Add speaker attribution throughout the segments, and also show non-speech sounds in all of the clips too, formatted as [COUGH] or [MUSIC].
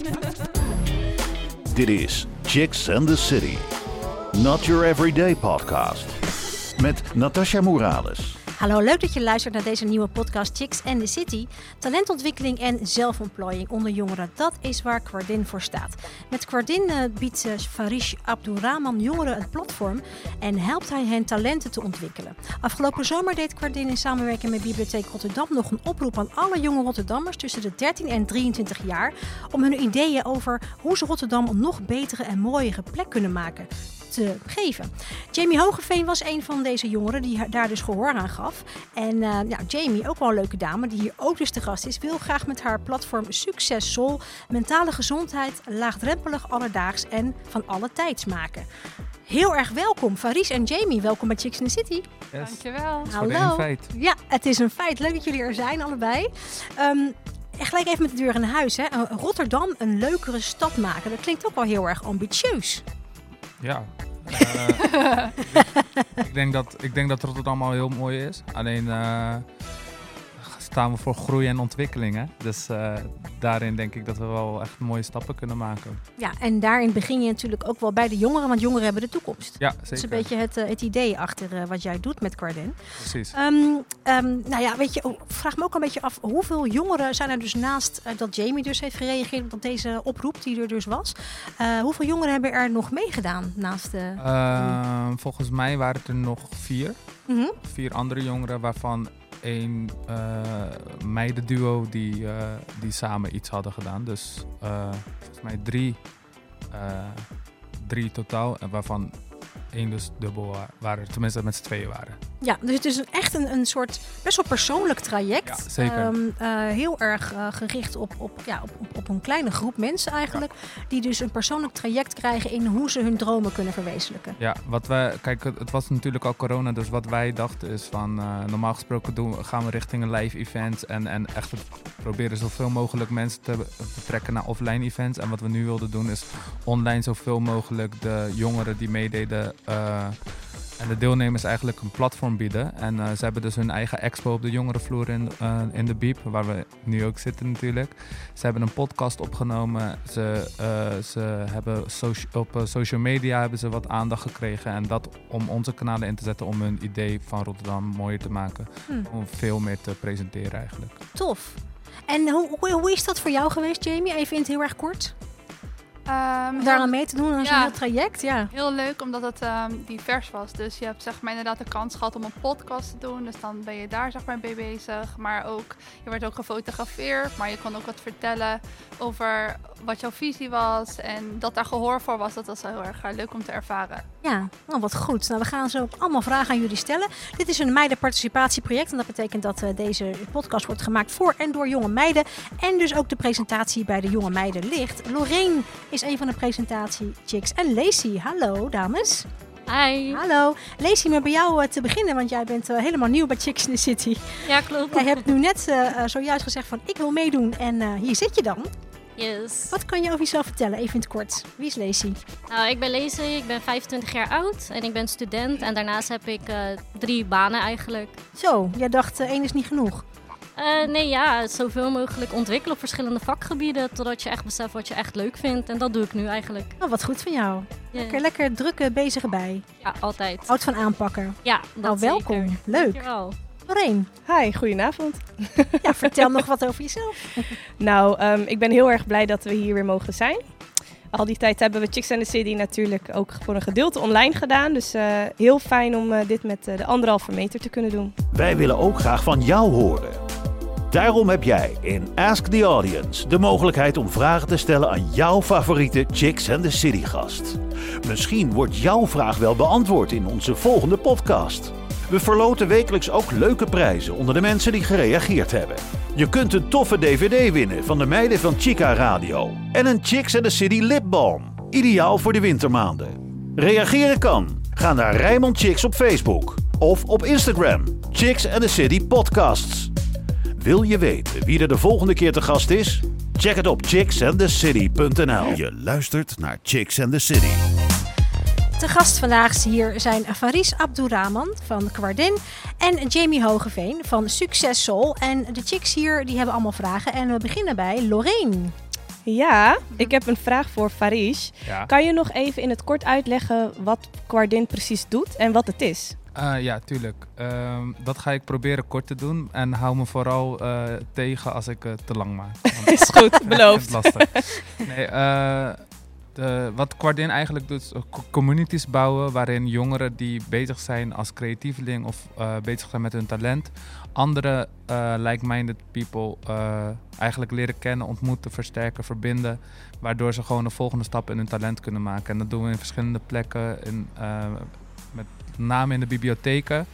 Speaker 1: [LAUGHS] Dit is Chicks and the City. Not your everyday podcast. Met Natasha Morales.
Speaker 2: Hallo, leuk dat je luistert naar deze nieuwe podcast Chicks and the City. Talentontwikkeling en zelfontplooiing onder jongeren, dat is waar Quardin voor staat. Met Quardin uh, biedt Farish Abdurrahman jongeren een platform en helpt hij hen talenten te ontwikkelen. Afgelopen zomer deed Quardin in samenwerking met Bibliotheek Rotterdam nog een oproep aan alle jonge Rotterdammers tussen de 13 en 23 jaar om hun ideeën over hoe ze Rotterdam een nog betere en mooiere plek kunnen maken te geven. Jamie Hogeveen was een van deze jongeren die daar dus gehoor aan gaf. En uh, ja, Jamie, ook wel een leuke dame, die hier ook dus te gast is, wil graag met haar platform Succes Sol mentale gezondheid laagdrempelig, alledaags en van alle tijds maken. Heel erg welkom, Faris en Jamie. Welkom bij Chicks in the City.
Speaker 3: Yes. Dankjewel.
Speaker 2: Hallo.
Speaker 3: feit.
Speaker 2: Ja, het is een feit. Leuk dat jullie er zijn, allebei. Um, gelijk even met de deur in huis. Hè. Rotterdam een leukere stad maken. Dat klinkt ook wel heel erg ambitieus.
Speaker 3: Ja. Uh, [LAUGHS] ik, denk dat, ik denk dat Rotterdam al heel mooi is. Alleen uh, staan we voor groei en ontwikkeling. Hè? Dus uh, daarin denk ik dat we wel echt mooie stappen kunnen maken.
Speaker 2: Ja, en daarin begin je natuurlijk ook wel bij de jongeren, want jongeren hebben de toekomst.
Speaker 3: Ja, zeker.
Speaker 2: Dat is een beetje het, uh, het idee achter uh, wat jij doet met Quardin.
Speaker 3: Precies.
Speaker 2: Um, um, nou ja, weet je, oh, vraag me ook een beetje af, hoeveel jongeren zijn er dus naast dat Jamie dus heeft gereageerd op deze oproep die er dus was. hoeveel jongeren hebben er nog meegedaan naast de...
Speaker 3: Ehm, volgens mij waren het er nog vier. Mm -hmm. Vier andere jongeren waarvan een uh, meidenduo die, uh, die samen iets hadden gedaan. Dus uh, volgens mij drie, drie totaal, waarvan één dus dubbel waren. Tenminste met z'n tweeën waren.
Speaker 2: Ja, dus het is echt een, een soort best wel persoonlijk traject.
Speaker 3: Ja, zeker.
Speaker 2: Um, uh, heel erg uh, gericht op, op, ja, op, op, op, een kleine groep mensen eigenlijk. Ja. Die dus een persoonlijk traject krijgen in hoe ze hun dromen kunnen verwezenlijken.
Speaker 3: Ja, wat wij, kijk, het was natuurlijk al corona. Dus wat wij dachten is van uh, normaal gesproken doen, gaan we richting een live event. En, en echt proberen zoveel mogelijk mensen te betrekken naar offline events. En wat we nu wilden doen is online zoveel mogelijk de jongeren die meededen. En de deelnemers eigenlijk een platform bieden. En uh, ze hebben dus hun eigen expo op de jongerenvloer in, uh, in de Biep, waar we nu ook zitten natuurlijk. Ze hebben een podcast opgenomen. Ze, uh, ze hebben op social media hebben ze wat aandacht gekregen. En dat om onze kanalen in te zetten om hun idee van Rotterdam mooier te maken. Hmm. Om veel meer te presenteren eigenlijk.
Speaker 2: Tof. En hoe, hoe, hoe is dat voor jou geweest, Jamie? Even in het heel erg kort. Um, daar aan mee te doen aan ja, zo'n traject, ja.
Speaker 4: Heel leuk, omdat het um, divers was. Dus je hebt zeg maar inderdaad de kans gehad om een podcast te doen. Dus dan ben je daar zeg maar mee bezig. Maar ook, je werd ook gefotografeerd. Maar je kon ook wat vertellen over wat jouw visie was. En dat daar gehoor voor was, dat was heel erg leuk om te ervaren.
Speaker 2: Ja, oh, wat goed. Nou, we gaan zo allemaal vragen aan jullie stellen. Dit is een meidenparticipatieproject. En dat betekent dat uh, deze podcast wordt gemaakt voor en door jonge meiden. En dus ook de presentatie bij de jonge meiden ligt. Lorraine is een van de presentatie chicks. En Lacey, hallo dames.
Speaker 5: Hi.
Speaker 2: Hallo. Lacey, maar bij jou uh, te beginnen, want jij bent uh, helemaal nieuw bij Chicks in the City.
Speaker 5: Ja, klopt.
Speaker 2: Jij hebt nu net uh, zojuist gezegd van ik wil meedoen en hier zit je dan.
Speaker 5: Yes.
Speaker 2: Wat kan je over jezelf vertellen, even in het kort? Wie is Lacey?
Speaker 5: Nou, ik ben Lacey, ik ben 25 jaar oud en ik ben student. En daarnaast heb ik drie banen eigenlijk.
Speaker 2: Zo, jij dacht één is niet genoeg?
Speaker 5: Uh, nee, ja, zoveel mogelijk ontwikkelen op verschillende vakgebieden. Totdat je echt beseft wat je echt leuk vindt. En dat doe ik nu eigenlijk.
Speaker 2: Oh, wat goed van jou. Yeah. Lekker, lekker drukke bezig erbij.
Speaker 5: Ja, altijd.
Speaker 2: Houdt van aanpakken.
Speaker 5: Ja,
Speaker 2: Nou, welkom.
Speaker 5: Zeker.
Speaker 2: Leuk.
Speaker 5: Dankjewel.
Speaker 2: Lorraine.
Speaker 6: Hi, goedenavond. [LAUGHS]
Speaker 2: Ja, vertel nog wat over jezelf. [LAUGHS]
Speaker 6: Nou, um, ik ben heel erg blij dat we hier weer mogen zijn. Al die tijd hebben we Chicks and the City natuurlijk ook voor een gedeelte online gedaan. Dus uh, heel fijn om uh, dit met uh, de anderhalve meter te kunnen doen.
Speaker 1: Wij willen ook graag van jou horen. Daarom heb jij in Ask the Audience de mogelijkheid om vragen te stellen aan jouw favoriete Chicks and the City gast. Misschien wordt jouw vraag wel beantwoord in onze volgende podcast. We verloten wekelijks ook leuke prijzen onder de mensen die gereageerd hebben. Je kunt een toffe DVD winnen van de meiden van Chica Radio en een Chicks and the City lipbalm, ideaal voor de wintermaanden. Reageren kan. Ga naar Rijmond Chicks op Facebook of op Instagram. Chicks and the City Podcasts. Wil je weten wie er de volgende keer te gast is? Check het op chicksandthecity.nl. Je luistert naar Chicks and the City.
Speaker 2: De gast vandaag hier zijn Faris Abdurrahman van Quardin en Jamie Hogeveen van Succes Soul. En de chicks hier die hebben allemaal vragen en we beginnen bij Lorraine.
Speaker 6: Ja, ik heb een vraag voor Farish.
Speaker 3: Ja.
Speaker 6: Kan je nog even in het kort uitleggen wat Quardin precies doet en wat het is?
Speaker 3: Eh, ja, tuurlijk. Ehm, dat ga ik proberen kort te doen. En hou me vooral eh, tegen als ik het te lang maak. [LAUGHS]
Speaker 6: Is goed, [LAUGHS] beloofd.
Speaker 3: is lastig. Nee, eh, de, wat Quardin eigenlijk doet, is co- communities bouwen waarin jongeren die bezig zijn als creatieveling of eh, bezig zijn met hun talent, andere eh, like-minded people eh, eigenlijk leren kennen, ontmoeten, versterken, verbinden, waardoor ze gewoon de volgende stap in hun talent kunnen maken. En dat doen we in verschillende plekken, in, eh, met name in de bibliotheken.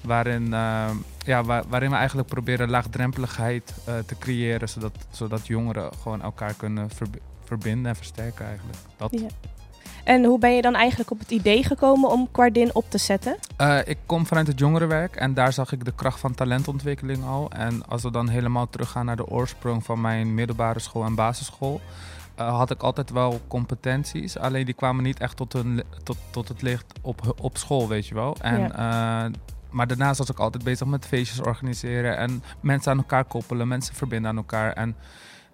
Speaker 3: Waarin, eh, ja, waar- waarin we eigenlijk proberen laagdrempeligheid eh, te creëren, zodat, zodat jongeren gewoon elkaar kunnen verbi- verbinden en versterken eigenlijk. Dat.
Speaker 6: Ja. En hoe ben je dan eigenlijk op het idee gekomen om Quardin op te zetten?
Speaker 3: Eh, ik kom vanuit het jongerenwerk en daar zag ik de kracht van talentontwikkeling al. En als we dan helemaal teruggaan naar de oorsprong van mijn middelbare school en basisschool, eh, had ik altijd wel competenties. Alleen die kwamen niet echt tot, hun, tot, tot het licht op, op school, weet je wel. En, eh, maar daarnaast was ik altijd bezig met feestjes organiseren en mensen aan elkaar koppelen, mensen verbinden aan elkaar. En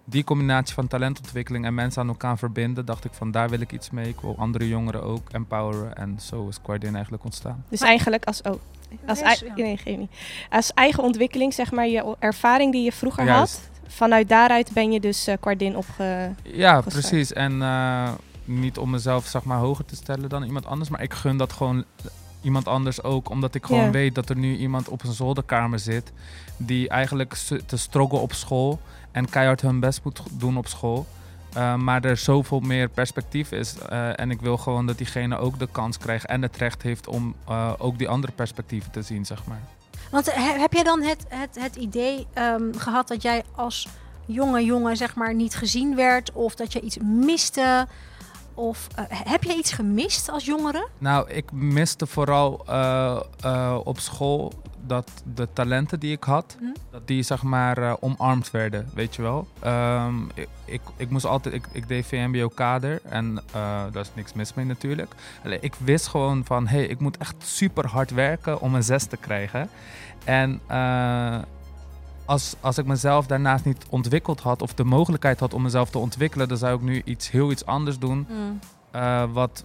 Speaker 3: die combinatie van talentontwikkeling en mensen aan elkaar verbinden, dacht ik van daar wil ik iets mee. Ik wil andere jongeren ook empoweren en zo is Quardin eigenlijk ontstaan.
Speaker 6: Dus eigenlijk als, oh, als,
Speaker 2: nee,
Speaker 6: geen niet. als eigen ontwikkeling, zeg maar, je ervaring die je vroeger
Speaker 3: Juist.
Speaker 6: had. Vanuit daaruit ben je dus eh Quardin opge...
Speaker 3: Ja, precies. En eh, niet om mezelf zeg maar hoger te stellen dan iemand anders, maar ik gun dat gewoon iemand anders ook, omdat ik gewoon weet dat er nu iemand op een zolderkamer zit die eigenlijk te struggle op school en keihard hun best moet doen op school. Eh, maar er zoveel meer perspectief is. en ik wil gewoon dat diegene ook de kans krijgt en het recht heeft om ook die andere perspectieven te zien, zeg maar.
Speaker 2: Want eh, he- heb jij dan het, het, het idee ehm, gehad dat jij als jonge jongen zeg maar niet gezien werd of dat je iets miste? Of eh, heb je iets gemist als jongere?
Speaker 3: Nou, ik miste vooral eh, eh, op school dat de talenten die ik had,
Speaker 2: Hm?
Speaker 3: dat die zeg maar omarmd werden, weet je wel. Ehm, ik, ik, ik moest altijd, ik, ik deed VMBO-kader en daar is niks mis mee natuurlijk. Alleen, ik wist gewoon van, hé, hey, ik moet echt super hard werken om een zes te krijgen. En als, als ik mezelf daarnaast niet ontwikkeld had of de mogelijkheid had om mezelf te ontwikkelen, dan zou ik nu iets heel iets anders doen. Eh, wat,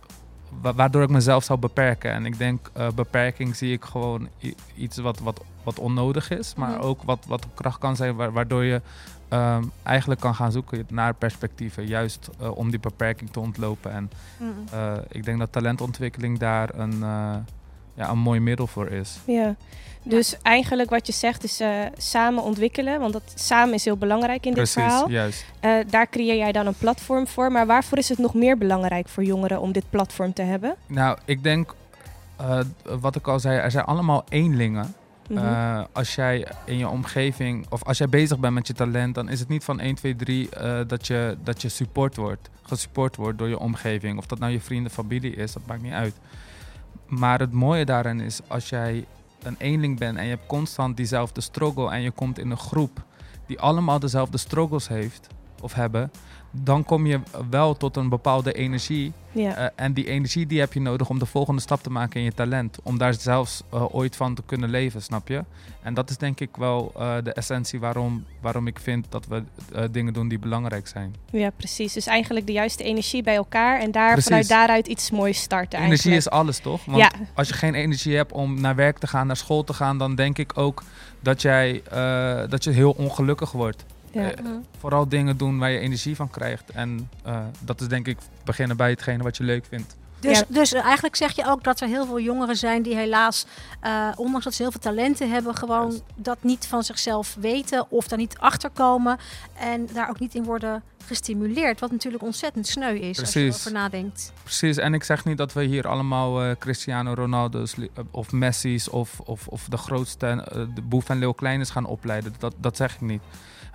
Speaker 3: wa- waardoor ik mezelf zou beperken. En ik denk, eh, beperking zie ik gewoon iets wat, wat, wat onnodig is, maar
Speaker 2: Mhm.
Speaker 3: ook wat, wat op kracht kan zijn, wa- waardoor je ehm, eigenlijk kan gaan zoeken naar perspectieven, juist eh, om die beperking te ontlopen. En
Speaker 2: Mm.
Speaker 3: eh, ik denk dat talentontwikkeling daar een, eh, ja, een mooi middel voor is.
Speaker 6: Ja. Dus eigenlijk wat je zegt is eh, samen ontwikkelen, want dat samen is heel belangrijk in dit verhaal.
Speaker 3: juist.
Speaker 6: Eh, daar creëer jij dan een platform voor. Maar waarvoor is het nog meer belangrijk voor jongeren om dit platform te hebben?
Speaker 3: Nou, ik denk, eh, wat ik al zei, er zijn allemaal eenlingen. Eh, als jij in je omgeving, of als jij bezig bent met je talent, dan is het niet van 1, 2, 3 eh, dat, je, dat je support wordt, gesupport wordt door je omgeving. Of dat nou je vrienden, familie is, dat maakt niet uit. Maar het mooie daarin is, als jij een eenling bent en je hebt constant diezelfde struggle en je komt in een groep die allemaal dezelfde struggles heeft of hebben, dan kom je wel tot een bepaalde energie
Speaker 6: ja.
Speaker 3: eh, en die energie die heb je nodig om de volgende stap te maken in je talent. Om daar zelfs eh, ooit van te kunnen leven, snap je? En dat is denk ik wel eh, de essentie waarom, waarom ik vind dat we dingen doen die belangrijk zijn.
Speaker 6: ja, precies. Dus eigenlijk de juiste energie bij elkaar en daar,
Speaker 3: Precies.
Speaker 6: vanuit daaruit iets moois starten.
Speaker 3: Energie
Speaker 6: eigenlijk.
Speaker 3: is alles, toch? Want
Speaker 6: Ja,
Speaker 3: als je geen energie hebt om naar werk te gaan, naar school te gaan, dan denk ik ook dat, jij, dat je heel ongelukkig wordt.
Speaker 6: Ja.
Speaker 3: Eh, vooral dingen doen waar je energie van krijgt. En eh, dat is denk ik beginnen bij hetgene wat je leuk vindt.
Speaker 2: Dus,
Speaker 6: Ja.
Speaker 2: dus eigenlijk zeg je ook dat er heel veel jongeren zijn die helaas, eh, ondanks dat ze heel veel talenten hebben, gewoon
Speaker 3: Juist.
Speaker 2: dat niet van zichzelf weten of daar niet achter komen en daar ook niet in worden gestimuleerd. Wat natuurlijk ontzettend sneu is als je erover nadenkt.
Speaker 3: Precies, en ik zeg niet dat we hier allemaal eh, Cristiano Ronaldo's of Messi's of, of, of de grootste, de Boef en Leeuw Kleines gaan opleiden. Dat, dat zeg ik niet.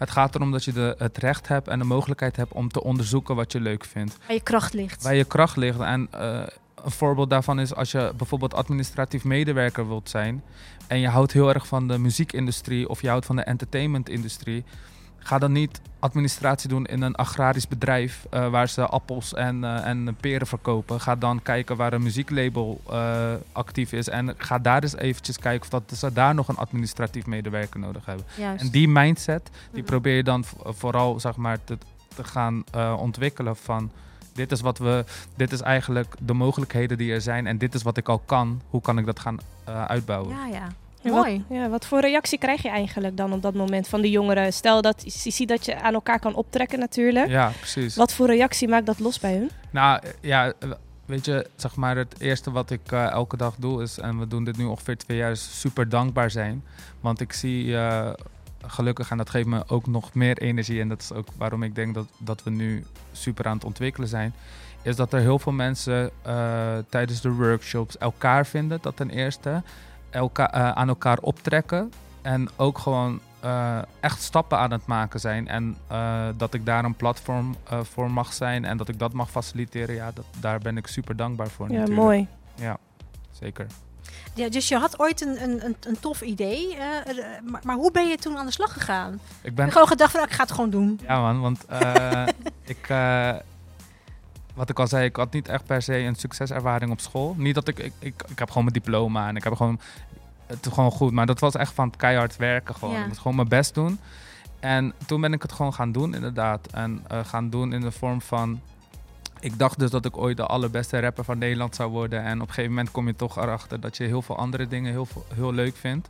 Speaker 3: Het gaat erom dat je de, het recht hebt en de mogelijkheid hebt om te onderzoeken wat je leuk vindt.
Speaker 2: Waar je kracht ligt.
Speaker 3: Waar je kracht ligt. En eh, een voorbeeld daarvan is als je bijvoorbeeld administratief medewerker wilt zijn en je houdt heel erg van de muziekindustrie of je houdt van de entertainmentindustrie. Ga dan niet administratie doen in een agrarisch bedrijf eh, waar ze appels en, eh, en peren verkopen. Ga dan kijken waar een muzieklabel eh, actief is en ga daar eens eventjes kijken of dat ze daar nog een administratief medewerker nodig hebben.
Speaker 2: Juist.
Speaker 3: En die mindset, die
Speaker 2: Mhm.
Speaker 3: probeer je dan vooral zeg maar te, te gaan ontwikkelen van dit is wat we, dit is eigenlijk de mogelijkheden die er zijn en dit is wat ik al kan. Hoe kan ik dat gaan uitbouwen?
Speaker 2: Ja, ja.
Speaker 6: En
Speaker 2: Mooi.
Speaker 6: Wat, ja, wat voor reactie krijg je eigenlijk dan op dat moment van de jongeren? Stel dat je ziet dat je aan elkaar kan optrekken natuurlijk.
Speaker 3: Ja, precies.
Speaker 6: Wat voor reactie maakt dat los bij hun?
Speaker 3: Nou eh, ja, eh, weet je, zeg maar het eerste wat ik eh, elke dag doe is, en we doen dit nu ongeveer twee jaar, is super dankbaar zijn. Want ik zie eh, gelukkig, en dat geeft me ook nog meer energie, en dat is ook waarom ik denk dat, dat we nu super aan het ontwikkelen zijn, is dat er heel veel mensen eh, tijdens de workshops elkaar vinden, dat ten eerste, elka eh, aan elkaar optrekken en ook gewoon eh, echt stappen aan het maken zijn. En eh, dat ik daar een platform eh, voor mag zijn en dat ik dat mag faciliteren, ja, dat, daar ben ik super dankbaar voor.
Speaker 6: Ja,
Speaker 3: natuurlijk.
Speaker 6: mooi.
Speaker 3: Ja, zeker.
Speaker 2: Ja, dus je had ooit een, een, een, een tof idee, maar, maar hoe ben je toen aan de slag gegaan?
Speaker 3: Ik
Speaker 2: Ik
Speaker 3: ben
Speaker 2: heb gewoon gedacht van, ik ga het gewoon doen.
Speaker 3: Ja man, want eh, [LAUGHS] ik, eh, wat ik al zei, ik had niet echt per se een succeservaring op school. Niet dat ik, ik, ik, ik heb gewoon mijn diploma en ik heb gewoon, het gewoon goed. Maar dat was echt van het keihard werken gewoon.
Speaker 2: Ja.
Speaker 3: Ik moest gewoon mijn best doen. En toen ben ik het gewoon gaan doen inderdaad. En eh, gaan doen in de vorm van, ik dacht dus dat ik ooit de allerbeste rapper van Nederland zou worden. En op een gegeven moment kom je toch erachter dat je heel veel andere dingen heel, heel leuk vindt.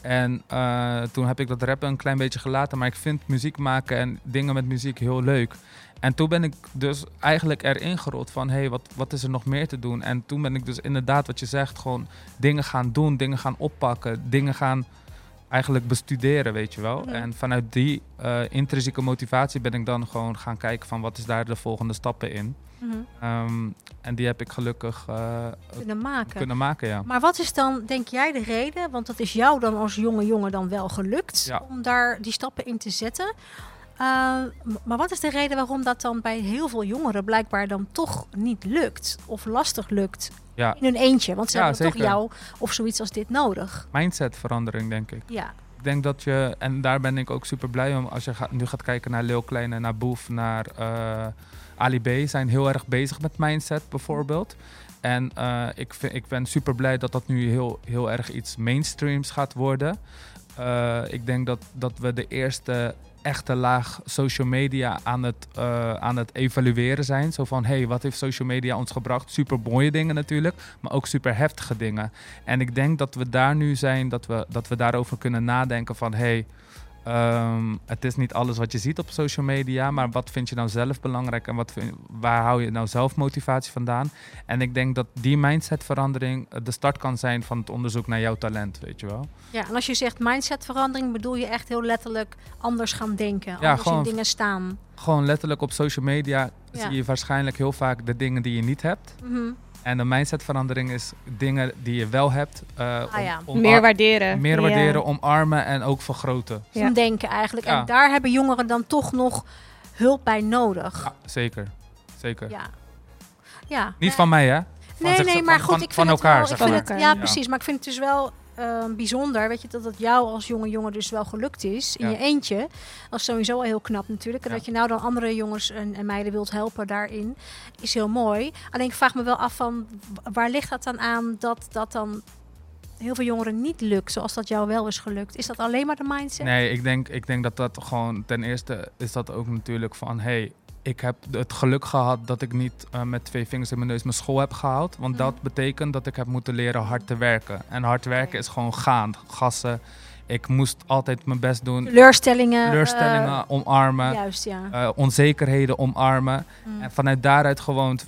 Speaker 3: En eh, toen heb ik dat rappen een klein beetje gelaten. Maar ik vind muziek maken en dingen met muziek heel leuk. En toen ben ik dus eigenlijk erin gerold van... hé, hey, wat, wat is er nog meer te doen? En toen ben ik dus inderdaad, wat je zegt... gewoon dingen gaan doen, dingen gaan oppakken... dingen gaan eigenlijk bestuderen, weet je wel.
Speaker 2: Mhm.
Speaker 3: En vanuit die eh, intrinsieke motivatie ben ik dan gewoon gaan kijken... van wat is daar de volgende stappen in.
Speaker 2: Mhm.
Speaker 3: Ehm, en die heb ik gelukkig eh,
Speaker 2: Kunnen maken.
Speaker 3: kunnen maken, ja.
Speaker 2: Maar wat is dan, denk jij, de reden? Want dat is jou dan als jonge jongen dan wel gelukt
Speaker 3: Ja.
Speaker 2: om daar die stappen in te zetten. Uh, m- maar wat is de reden waarom dat dan bij heel veel jongeren blijkbaar dan toch niet lukt? Of lastig lukt
Speaker 3: Ja.
Speaker 2: in hun eentje? Want ze
Speaker 3: Ja,
Speaker 2: hebben toch jou of zoiets als dit nodig.
Speaker 3: Mindsetverandering, denk ik.
Speaker 2: Ja,
Speaker 3: Ik denk dat je, en daar ben ik ook super blij om, als je gaat, nu gaat kijken naar Lil Kleine, naar Boef, naar eh Ali B, zijn heel erg bezig met mindset bijvoorbeeld. En eh, ik, vind, ik ben super blij dat dat nu heel, heel erg iets mainstreams gaat worden. Eh, ik denk dat, dat we de eerste echte laag social media aan het, eh, aan het evalueren zijn. Zo van, hey, wat heeft social media ons gebracht? Super mooie dingen natuurlijk, maar ook super heftige dingen. En ik denk dat we daar nu zijn, dat we, dat we daarover kunnen nadenken van... hey, ehm, het is niet alles wat je ziet op social media, maar wat vind je nou zelf belangrijk en wat vind- waar hou je nou zelf motivatie vandaan? En ik denk dat die mindsetverandering eh, de start kan zijn van het onderzoek naar jouw talent, weet je wel?
Speaker 2: ja, en als je zegt mindsetverandering, bedoel je echt heel letterlijk anders gaan denken.
Speaker 3: Ja,
Speaker 2: anders
Speaker 3: gewoon-
Speaker 2: in dingen staan.
Speaker 3: Gewoon letterlijk op social media
Speaker 2: Ja.
Speaker 3: zie je waarschijnlijk heel vaak de dingen die je niet hebt.
Speaker 2: Mhm.
Speaker 3: En de mindsetverandering is dingen die je wel hebt. eh,
Speaker 2: Ah, ja.
Speaker 3: om-
Speaker 6: Meer waarderen.
Speaker 3: meer
Speaker 6: Ja.
Speaker 3: waarderen, omarmen en ook vergroten.
Speaker 2: Zo'n
Speaker 6: Ja.
Speaker 2: denken eigenlijk.
Speaker 3: Ja.
Speaker 2: En daar hebben jongeren dan toch nog hulp bij nodig.
Speaker 3: Ja, zeker. Zeker.
Speaker 2: Ja. ja.
Speaker 3: Niet van mij, hè? Van
Speaker 2: Nee,
Speaker 3: zich-
Speaker 2: nee,
Speaker 3: van-
Speaker 2: maar goed,
Speaker 3: van,
Speaker 2: ik vind
Speaker 3: van
Speaker 2: het
Speaker 3: elkaar,
Speaker 2: wel, ik vind
Speaker 3: maar.
Speaker 2: het, Ja. precies. Maar ik vind het dus wel eh, bijzonder, weet je, dat het jou als jonge jongen dus wel gelukt is in
Speaker 3: Ja.
Speaker 2: je eentje. Dat is sowieso al heel knap natuurlijk. En
Speaker 3: Ja.
Speaker 2: dat je nou dan andere jongens en, en meiden wilt helpen daarin, is heel mooi. Alleen ik vraag me wel af van, waar ligt dat dan aan dat dat dan heel veel jongeren niet lukt, zoals dat jou wel is gelukt? Is dat alleen maar de mindset?
Speaker 3: Nee, ik denk, ik denk dat dat gewoon... Ten eerste is dat ook natuurlijk van... Hey, ik heb het geluk gehad dat ik niet eh, met twee vingers in mijn neus mijn school heb gehaald. Want
Speaker 2: Mhm.
Speaker 3: dat betekent dat ik heb moeten leren hard te werken. En hard werken is gewoon gaan, gassen. Ik moest altijd mijn best doen.
Speaker 2: Teleurstellingen. eh,
Speaker 3: Teleurstellingen omarmen.
Speaker 2: juist, ja.
Speaker 3: eh, onzekerheden omarmen.
Speaker 2: Mm.
Speaker 3: En vanuit daaruit gewoon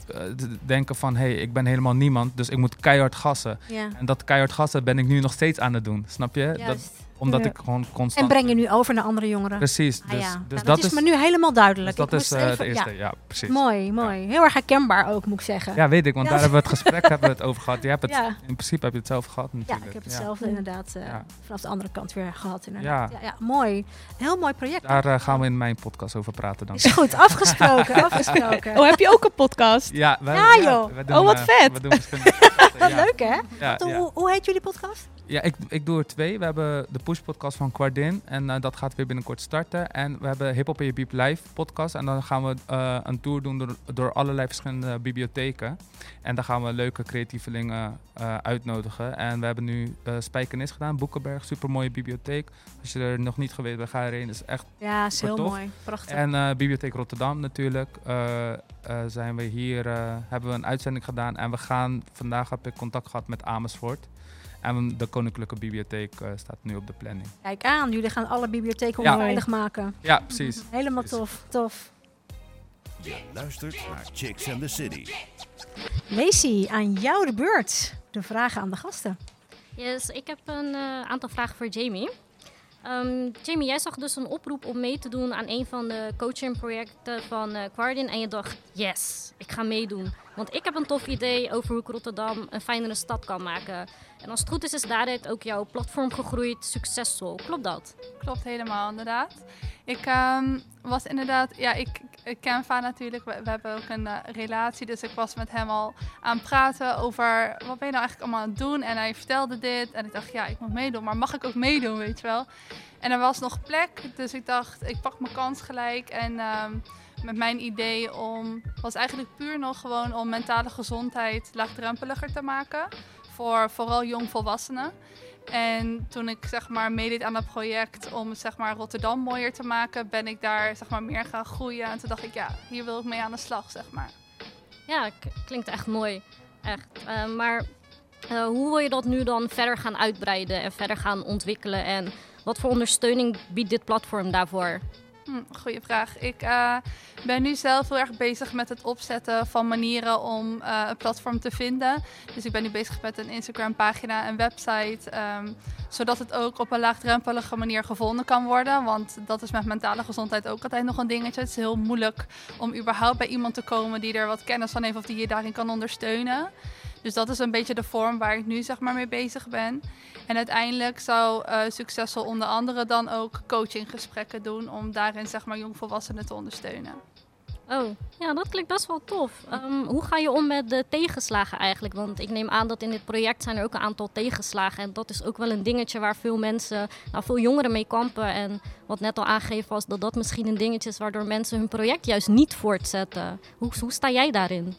Speaker 3: denken van... hé, hey, ik ben helemaal niemand, dus ik moet keihard gassen. En dat keihard gassen ben ik nu nog steeds aan het doen, snap je? Dat,
Speaker 2: Juist.
Speaker 3: Omdat
Speaker 6: Ja.
Speaker 3: ik gewoon
Speaker 2: En
Speaker 3: constant...
Speaker 2: breng je nu over naar andere jongeren?
Speaker 3: Precies,
Speaker 2: Ah
Speaker 3: dus,
Speaker 2: ja.
Speaker 3: dus
Speaker 2: Nou,
Speaker 3: dat,
Speaker 2: is me nu helemaal duidelijk.
Speaker 3: dus dat is
Speaker 2: moest
Speaker 3: eh,
Speaker 2: even-
Speaker 3: de
Speaker 2: ja.
Speaker 3: eerste, ja, precies.
Speaker 2: Mooi, mooi. Heel erg herkenbaar ook, moet ik zeggen.
Speaker 3: Ja, weet ik, want
Speaker 2: Ja.
Speaker 3: daar hebben we het gesprek [LAUGHS] hebben we het over gehad. Je hebt het,
Speaker 2: Ja.
Speaker 3: In principe heb je het zelf gehad
Speaker 2: Ja,
Speaker 3: natuurlijk.
Speaker 2: ik heb
Speaker 3: Ja.
Speaker 2: hetzelfde inderdaad eh,
Speaker 3: Ja.
Speaker 2: vanaf de andere kant weer gehad. Inderdaad.
Speaker 3: Ja.
Speaker 2: Ja. Ja, mooi. Heel mooi project.
Speaker 3: Daar eh, gaan we in mijn podcast over praten dan.
Speaker 2: Is goed, afgesproken, [LAUGHS] afgesproken.
Speaker 6: Oh, heb je ook een podcast?
Speaker 3: Ja, wij,
Speaker 2: Ja, joh.
Speaker 3: doen,
Speaker 6: Oh, wat vet.
Speaker 3: We doen verschillende
Speaker 2: Wat [LAUGHS]
Speaker 3: ja.
Speaker 2: leuk hè?
Speaker 3: Ja, ja.
Speaker 2: Hoe heet jullie podcast?
Speaker 3: Ja, ik, ik doe er twee. We hebben de Push podcast van Quardin. En eh, dat gaat weer binnenkort starten. En we hebben Hip Hop in je Beep live podcast. En dan gaan we eh, een tour doen door, door allerlei verschillende bibliotheken. En daar gaan we leuke creatievelingen eh, uitnodigen. En we hebben nu Spijkenis gedaan, Boekenberg. Super mooie bibliotheek. Als je er nog niet geweest bent, ga erheen. Dat is echt
Speaker 2: Ja, is heel
Speaker 3: tof.
Speaker 2: mooi. Prachtig.
Speaker 3: En Bibliotheek Rotterdam natuurlijk. zijn we hier, hebben we een uitzending gedaan. En we gaan, vandaag heb ik contact gehad met Amersfoort. En de Koninklijke Bibliotheek eh, staat nu op de planning.
Speaker 2: Kijk aan, jullie gaan alle bibliotheken
Speaker 3: Ja.
Speaker 2: onveilig maken.
Speaker 3: Ja, precies. [LAUGHS]
Speaker 2: Helemaal tof, tof.
Speaker 1: Je luistert naar Chicks and the City.
Speaker 2: Lacey, aan jou de beurt. De vragen aan de gasten.
Speaker 5: Yes, ik heb een eh, aantal vragen voor Jamie. Ehm, Jamie, jij zag dus een oproep om mee te doen aan een van de coachingprojecten van eh Quardin. En je dacht, yes, ik ga meedoen. Want ik heb een tof idee over hoe ik Rotterdam een fijnere stad kan maken. En als het goed is, is daaruit ook jouw platform gegroeid succesvol. Klopt dat?
Speaker 4: Klopt helemaal, inderdaad. Ik ehm, was inderdaad, ja, ik, ken Va natuurlijk. We, we hebben ook een eh, relatie, dus ik was met hem al aan het praten over wat ben je nou eigenlijk allemaal aan het doen. En hij vertelde dit en ik dacht, ja, ik moet meedoen, maar mag ik ook meedoen, weet je wel? En er was nog plek, dus ik dacht, ik pak mijn kans gelijk. En ehm, met mijn idee om, was eigenlijk puur nog gewoon om mentale gezondheid laagdrempeliger te maken. Voor vooral jongvolwassenen. En toen ik zeg maar meedeed aan dat project om zeg maar Rotterdam mooier te maken, ben ik daar zeg maar meer gaan groeien. En toen dacht ik, ja, hier wil ik mee aan de slag, zeg maar.
Speaker 5: Ja, klinkt echt mooi. Echt. Eh, maar eh, hoe wil je dat nu dan verder gaan uitbreiden en verder gaan ontwikkelen? En wat voor ondersteuning biedt dit platform daarvoor?
Speaker 4: Hm, goeie vraag. Ik eh, ben nu zelf heel erg bezig met het opzetten van manieren om eh, een platform te vinden. Dus ik ben nu bezig met een Instagram pagina en website. ehm, zodat het ook op een laagdrempelige manier gevonden kan worden. Want dat is met mentale gezondheid ook altijd nog een dingetje. Het is heel moeilijk om überhaupt bij iemand te komen die er wat kennis van heeft of die je daarin kan ondersteunen. Dus dat is een beetje de vorm waar ik nu zeg maar mee bezig ben. En uiteindelijk zou eh, Succesvol onder andere dan ook coachinggesprekken doen om daarin zeg maar jongvolwassenen te ondersteunen.
Speaker 5: Oh, ja, dat klinkt best wel tof. Ehm, hoe ga je om met de tegenslagen eigenlijk? Want ik neem aan dat in dit project zijn er ook een aantal tegenslagen. En dat is ook wel een dingetje waar veel mensen, nou veel jongeren mee kampen. En wat net al aangegeven was, dat dat misschien een dingetje is waardoor mensen hun project juist niet voortzetten. Hoe, hoe sta jij daarin?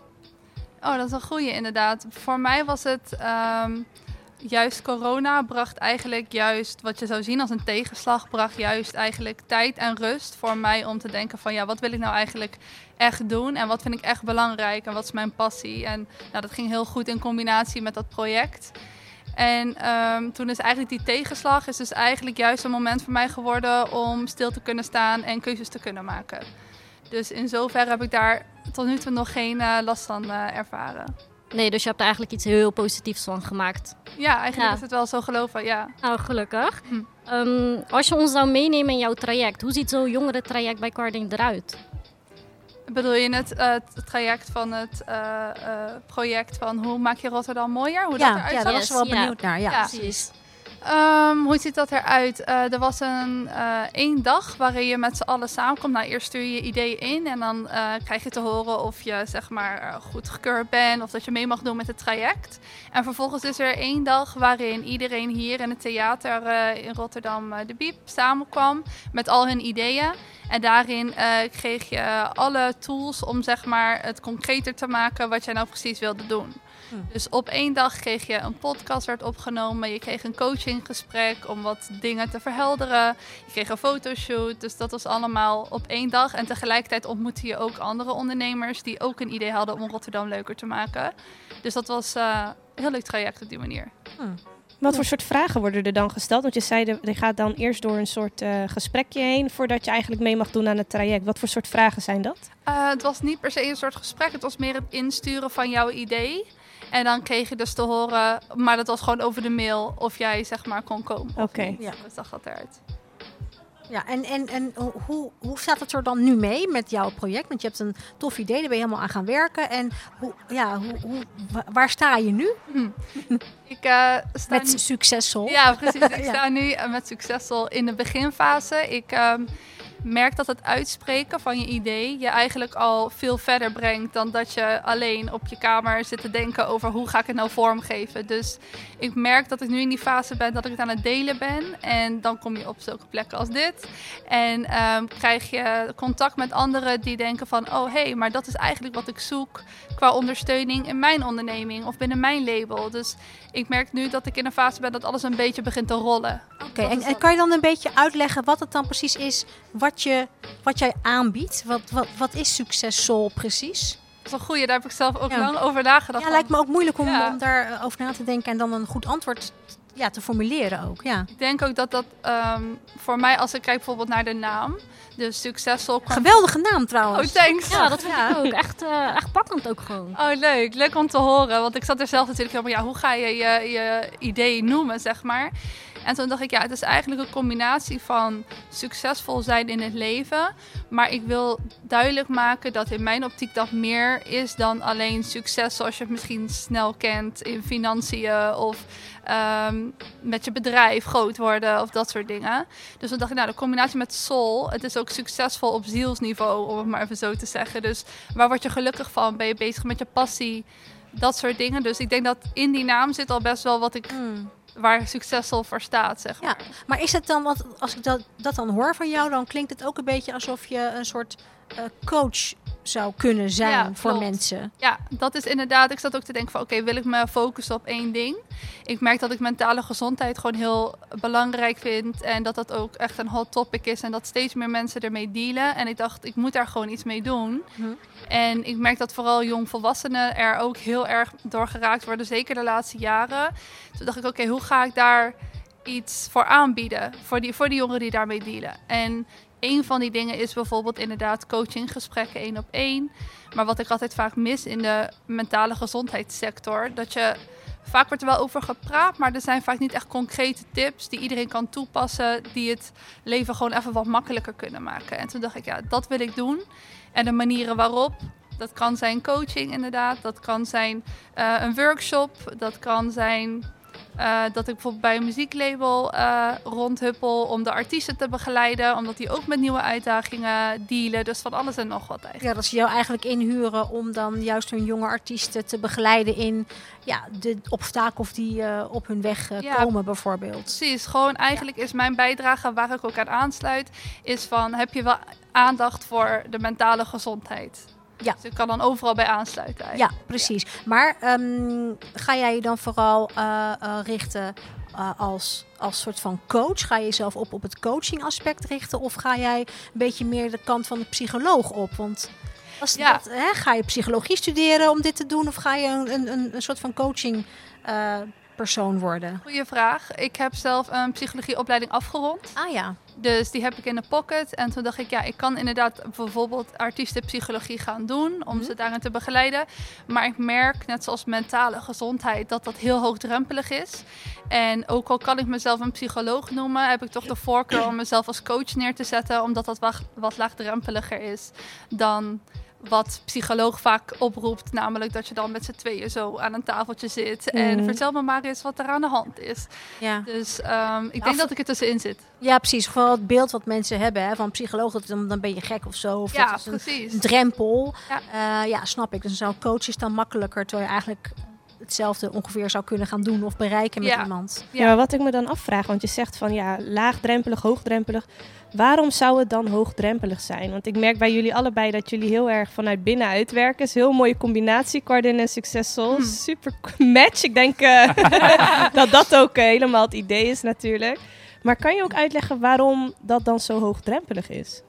Speaker 4: Oh, dat is een goede inderdaad. Voor mij was het ehm, juist corona bracht eigenlijk juist wat je zou zien als een tegenslag, bracht juist eigenlijk tijd en rust voor mij om te denken van ja, wat wil ik nou eigenlijk echt doen en wat vind ik echt belangrijk en wat is mijn passie. En nou, dat ging heel goed in combinatie met dat project. En ehm, toen is eigenlijk die tegenslag is dus eigenlijk juist een moment voor mij geworden om stil te kunnen staan en keuzes te kunnen maken. Dus in zoverre heb ik daar tot nu toe nog geen eh, last van eh, ervaren.
Speaker 5: Nee, dus je hebt er eigenlijk iets heel positiefs van gemaakt.
Speaker 4: Ja, eigenlijk
Speaker 5: Ja.
Speaker 4: is het wel zo geloven, ja.
Speaker 5: Nou, gelukkig.
Speaker 4: Hm.
Speaker 5: Ehm, als je ons zou meenemen in jouw traject, hoe ziet zo'n jongerentraject bij Carding eruit?
Speaker 4: Bedoel je het, eh, het traject van het eh, eh, project van hoe maak je Rotterdam mooier? Hoe dat
Speaker 2: Ja,
Speaker 4: eruit
Speaker 2: ja, daar was wel
Speaker 5: Ja.
Speaker 2: benieuwd naar. Ja,
Speaker 4: Ja.
Speaker 2: precies.
Speaker 4: Ehm, hoe ziet dat eruit? Eh, er was een eh, één dag waarin je met z'n allen samenkomt. Nou, eerst stuur je je ideeën in en dan eh, krijg je te horen of je zeg maar goedgekeurd bent of dat je mee mag doen met het traject. En vervolgens is er één dag waarin iedereen hier in het theater in Rotterdam de Biep samenkwam met al hun ideeën. En daarin kreeg je alle tools om zeg maar het concreter te maken wat jij nou precies wilde doen. Dus op één dag kreeg je een podcast werd opgenomen. Je kreeg een coachinggesprek om wat dingen te verhelderen. Je kreeg een fotoshoot. Dus dat was allemaal op één dag. En tegelijkertijd ontmoette je ook andere ondernemers die ook een idee hadden om Rotterdam leuker te maken. Dus dat was eh, een heel leuk traject op die manier.
Speaker 6: Wat voor soort vragen worden er dan gesteld? Want je zei, je gaat dan eerst door een soort eh, gesprekje heen voordat je eigenlijk mee mag doen aan het traject. Wat voor soort vragen zijn dat?
Speaker 4: Eh, het was niet per se een soort gesprek. Het was meer het insturen van jouw idee. En dan kreeg je dus te horen, maar dat was gewoon over de mail, of jij zeg maar kon komen.
Speaker 6: Oké.
Speaker 2: Ja.
Speaker 4: Dus zag dat eruit.
Speaker 2: Ja, en, en, en hoe, hoe staat het er dan nu mee met jouw project? Want je hebt een tof idee, daar ben je helemaal aan gaan werken. En hoe, ja, hoe, hoe, wa- waar sta je nu [LAUGHS]
Speaker 4: Ik eh, sta
Speaker 2: met
Speaker 4: nu-
Speaker 2: succesvol?
Speaker 4: Ja, precies. Ik [LAUGHS]
Speaker 2: Ja.
Speaker 4: sta nu eh, met Succesvol in de beginfase. Ik ehm, merk dat het uitspreken van je idee je eigenlijk al veel verder brengt dan dat je alleen op je kamer zit te denken over hoe ga ik het nou vormgeven. Dus ik merk dat ik nu in die fase ben dat ik het aan het delen ben. En dan kom je op zulke plekken als dit. En ehm, krijg je contact met anderen die denken van oh hé, hey, maar dat is eigenlijk wat ik zoek qua ondersteuning in mijn onderneming of binnen mijn label. Dus ik merk nu dat ik in een fase ben dat alles een beetje begint te rollen.
Speaker 2: Oké, en, en kan je dan een beetje uitleggen wat het dan precies is wat, je, wat jij aanbiedt? Wat, wat, wat is succesvol precies?
Speaker 4: Dat is een goeie, daar heb ik zelf ook
Speaker 2: Ja.
Speaker 4: lang over nagedacht.
Speaker 2: Ja, lijkt me ook moeilijk om,
Speaker 4: Ja.
Speaker 2: om daarover na te denken en dan een goed antwoord ja, te formuleren ook. Ja.
Speaker 4: Ik denk ook dat dat ehm, voor mij, als ik kijk bijvoorbeeld naar de naam, de succesvol kwam...
Speaker 2: Geweldige naam
Speaker 4: Oh,
Speaker 2: trouwens.
Speaker 4: thanks.
Speaker 5: Ja, dat vind
Speaker 2: Ja.
Speaker 5: ik ook. Echt, eh, echt pakkend ook gewoon.
Speaker 4: Oh, leuk. Leuk om te horen. Want ik zat er zelf natuurlijk van, ja, hoe ga je je, je idee noemen, zeg maar. En toen dacht ik, ja, het is eigenlijk een combinatie van succesvol zijn in het leven. Maar ik wil duidelijk maken dat in mijn optiek dat meer is dan alleen succes zoals je het misschien snel kent in financiën of ehm, met je bedrijf groot worden of dat soort dingen. Dus toen dacht ik, nou, de combinatie met soul, het is ook succesvol op zielsniveau, om het maar even zo te zeggen. Dus waar word je gelukkig van? Ben je bezig met je passie? Dat soort dingen. Dus ik denk dat in die naam zit al best wel wat ik,
Speaker 2: Hmm.
Speaker 4: Waar succesvol voor staat, zeg maar.
Speaker 2: Ja, maar is het dan, want als ik dat, dat dan hoor van jou, dan klinkt het ook een beetje alsof je een soort eh, coach zou kunnen zijn
Speaker 4: Ja,
Speaker 2: voor
Speaker 4: klopt.
Speaker 2: mensen.
Speaker 4: Ja, dat is inderdaad. Ik zat ook te denken van oké, wil ik me focussen op één ding? Ik merk dat ik mentale gezondheid gewoon heel belangrijk vind. En dat dat ook echt een hot topic is. En dat steeds meer mensen ermee dealen. En ik dacht, ik moet daar gewoon iets mee doen.
Speaker 2: Mhm.
Speaker 4: En ik merk dat vooral jongvolwassenen er ook heel erg door geraakt worden. Zeker de laatste jaren. Toen dacht ik, oké, hoe ga ik daar iets voor aanbieden? Voor die, voor die jongeren die daarmee dealen. En een van die dingen is bijvoorbeeld inderdaad coachinggesprekken één op één. Maar wat ik altijd vaak mis in de mentale gezondheidssector, dat je vaak wordt er wel over gepraat, maar er zijn vaak niet echt concrete tips die iedereen kan toepassen, die het leven gewoon even wat makkelijker kunnen maken. En toen dacht ik, ja, dat wil ik doen. En de manieren waarop, dat kan zijn coaching inderdaad, dat kan zijn eh, een workshop, dat kan zijn eh, dat ik bijvoorbeeld bij een muzieklabel eh, rondhuppel om de artiesten te begeleiden, omdat die ook met nieuwe uitdagingen dealen. Dus van alles en nog wat eigenlijk.
Speaker 2: Ja, dat ze jou eigenlijk inhuren om dan juist hun jonge artiesten te begeleiden in ja, de obstakels die eh, op hun weg
Speaker 4: Ja.
Speaker 2: komen bijvoorbeeld.
Speaker 4: Precies, gewoon eigenlijk is mijn bijdrage waar ik ook aan aansluit, is van heb je wel aandacht voor de mentale gezondheid?
Speaker 2: Ja.
Speaker 4: Dus ik kan dan overal bij aansluiten
Speaker 2: Ja,
Speaker 4: eigenlijk.
Speaker 2: precies. Maar ehm, ga jij je dan vooral eh, eh, richten eh, als, als soort van coach? Ga je jezelf op, op het coaching aspect richten? Of ga jij een beetje meer de kant van de psycholoog op? Want als
Speaker 4: Ja.
Speaker 2: dat, hè, ga je psychologie studeren om dit te doen? Of ga je een, een, een, een soort van coaching persoon worden?
Speaker 4: Goeie vraag. Ik heb zelf een psychologieopleiding afgerond.
Speaker 2: Ah ja.
Speaker 4: Dus die heb ik in de pocket. En toen dacht ik, ja, ik kan inderdaad bijvoorbeeld artiestenpsychologie gaan doen. Om
Speaker 2: Mhm.
Speaker 4: ze daarin te begeleiden. Maar ik merk, net zoals mentale gezondheid, dat dat heel hoogdrempelig is. En ook al kan ik mezelf een psycholoog noemen, heb ik toch de voorkeur om mezelf als coach neer te zetten. Omdat dat wat, wat laagdrempeliger is dan wat psycholoog vaak oproept. Namelijk dat je dan met z'n tweeën zo aan een tafeltje zit. En
Speaker 6: Mhm.
Speaker 4: vertel me maar eens wat er aan de hand is.
Speaker 2: Ja.
Speaker 4: Dus ehm, ik denk dat ik er tussenin zit.
Speaker 2: ja, precies. Vooral het beeld wat mensen hebben hè, van psycholoog, dat dan, dan ben je gek of zo. Of
Speaker 4: Ja,
Speaker 2: dat is een,
Speaker 4: precies.
Speaker 2: drempel.
Speaker 4: Ja.
Speaker 2: Ja. ja, snap ik. Dus zo'n coach is dan makkelijker, terwijl je eigenlijk hetzelfde ongeveer zou kunnen gaan doen of bereiken met
Speaker 4: Ja.
Speaker 2: iemand.
Speaker 6: Ja. maar wat ik me dan afvraag, want je zegt van ja, laagdrempelig, hoogdrempelig. Waarom zou het dan hoogdrempelig zijn? Want ik merk bij jullie allebei dat jullie heel erg vanuit binnenuit werken. is een heel mooie combinatie, Cardin en Successful.
Speaker 4: Hmm.
Speaker 6: Super match. Ik denk eh, [LAUGHS] dat dat ook eh, helemaal het idee is natuurlijk. Maar kan je ook uitleggen waarom dat dan zo hoogdrempelig is?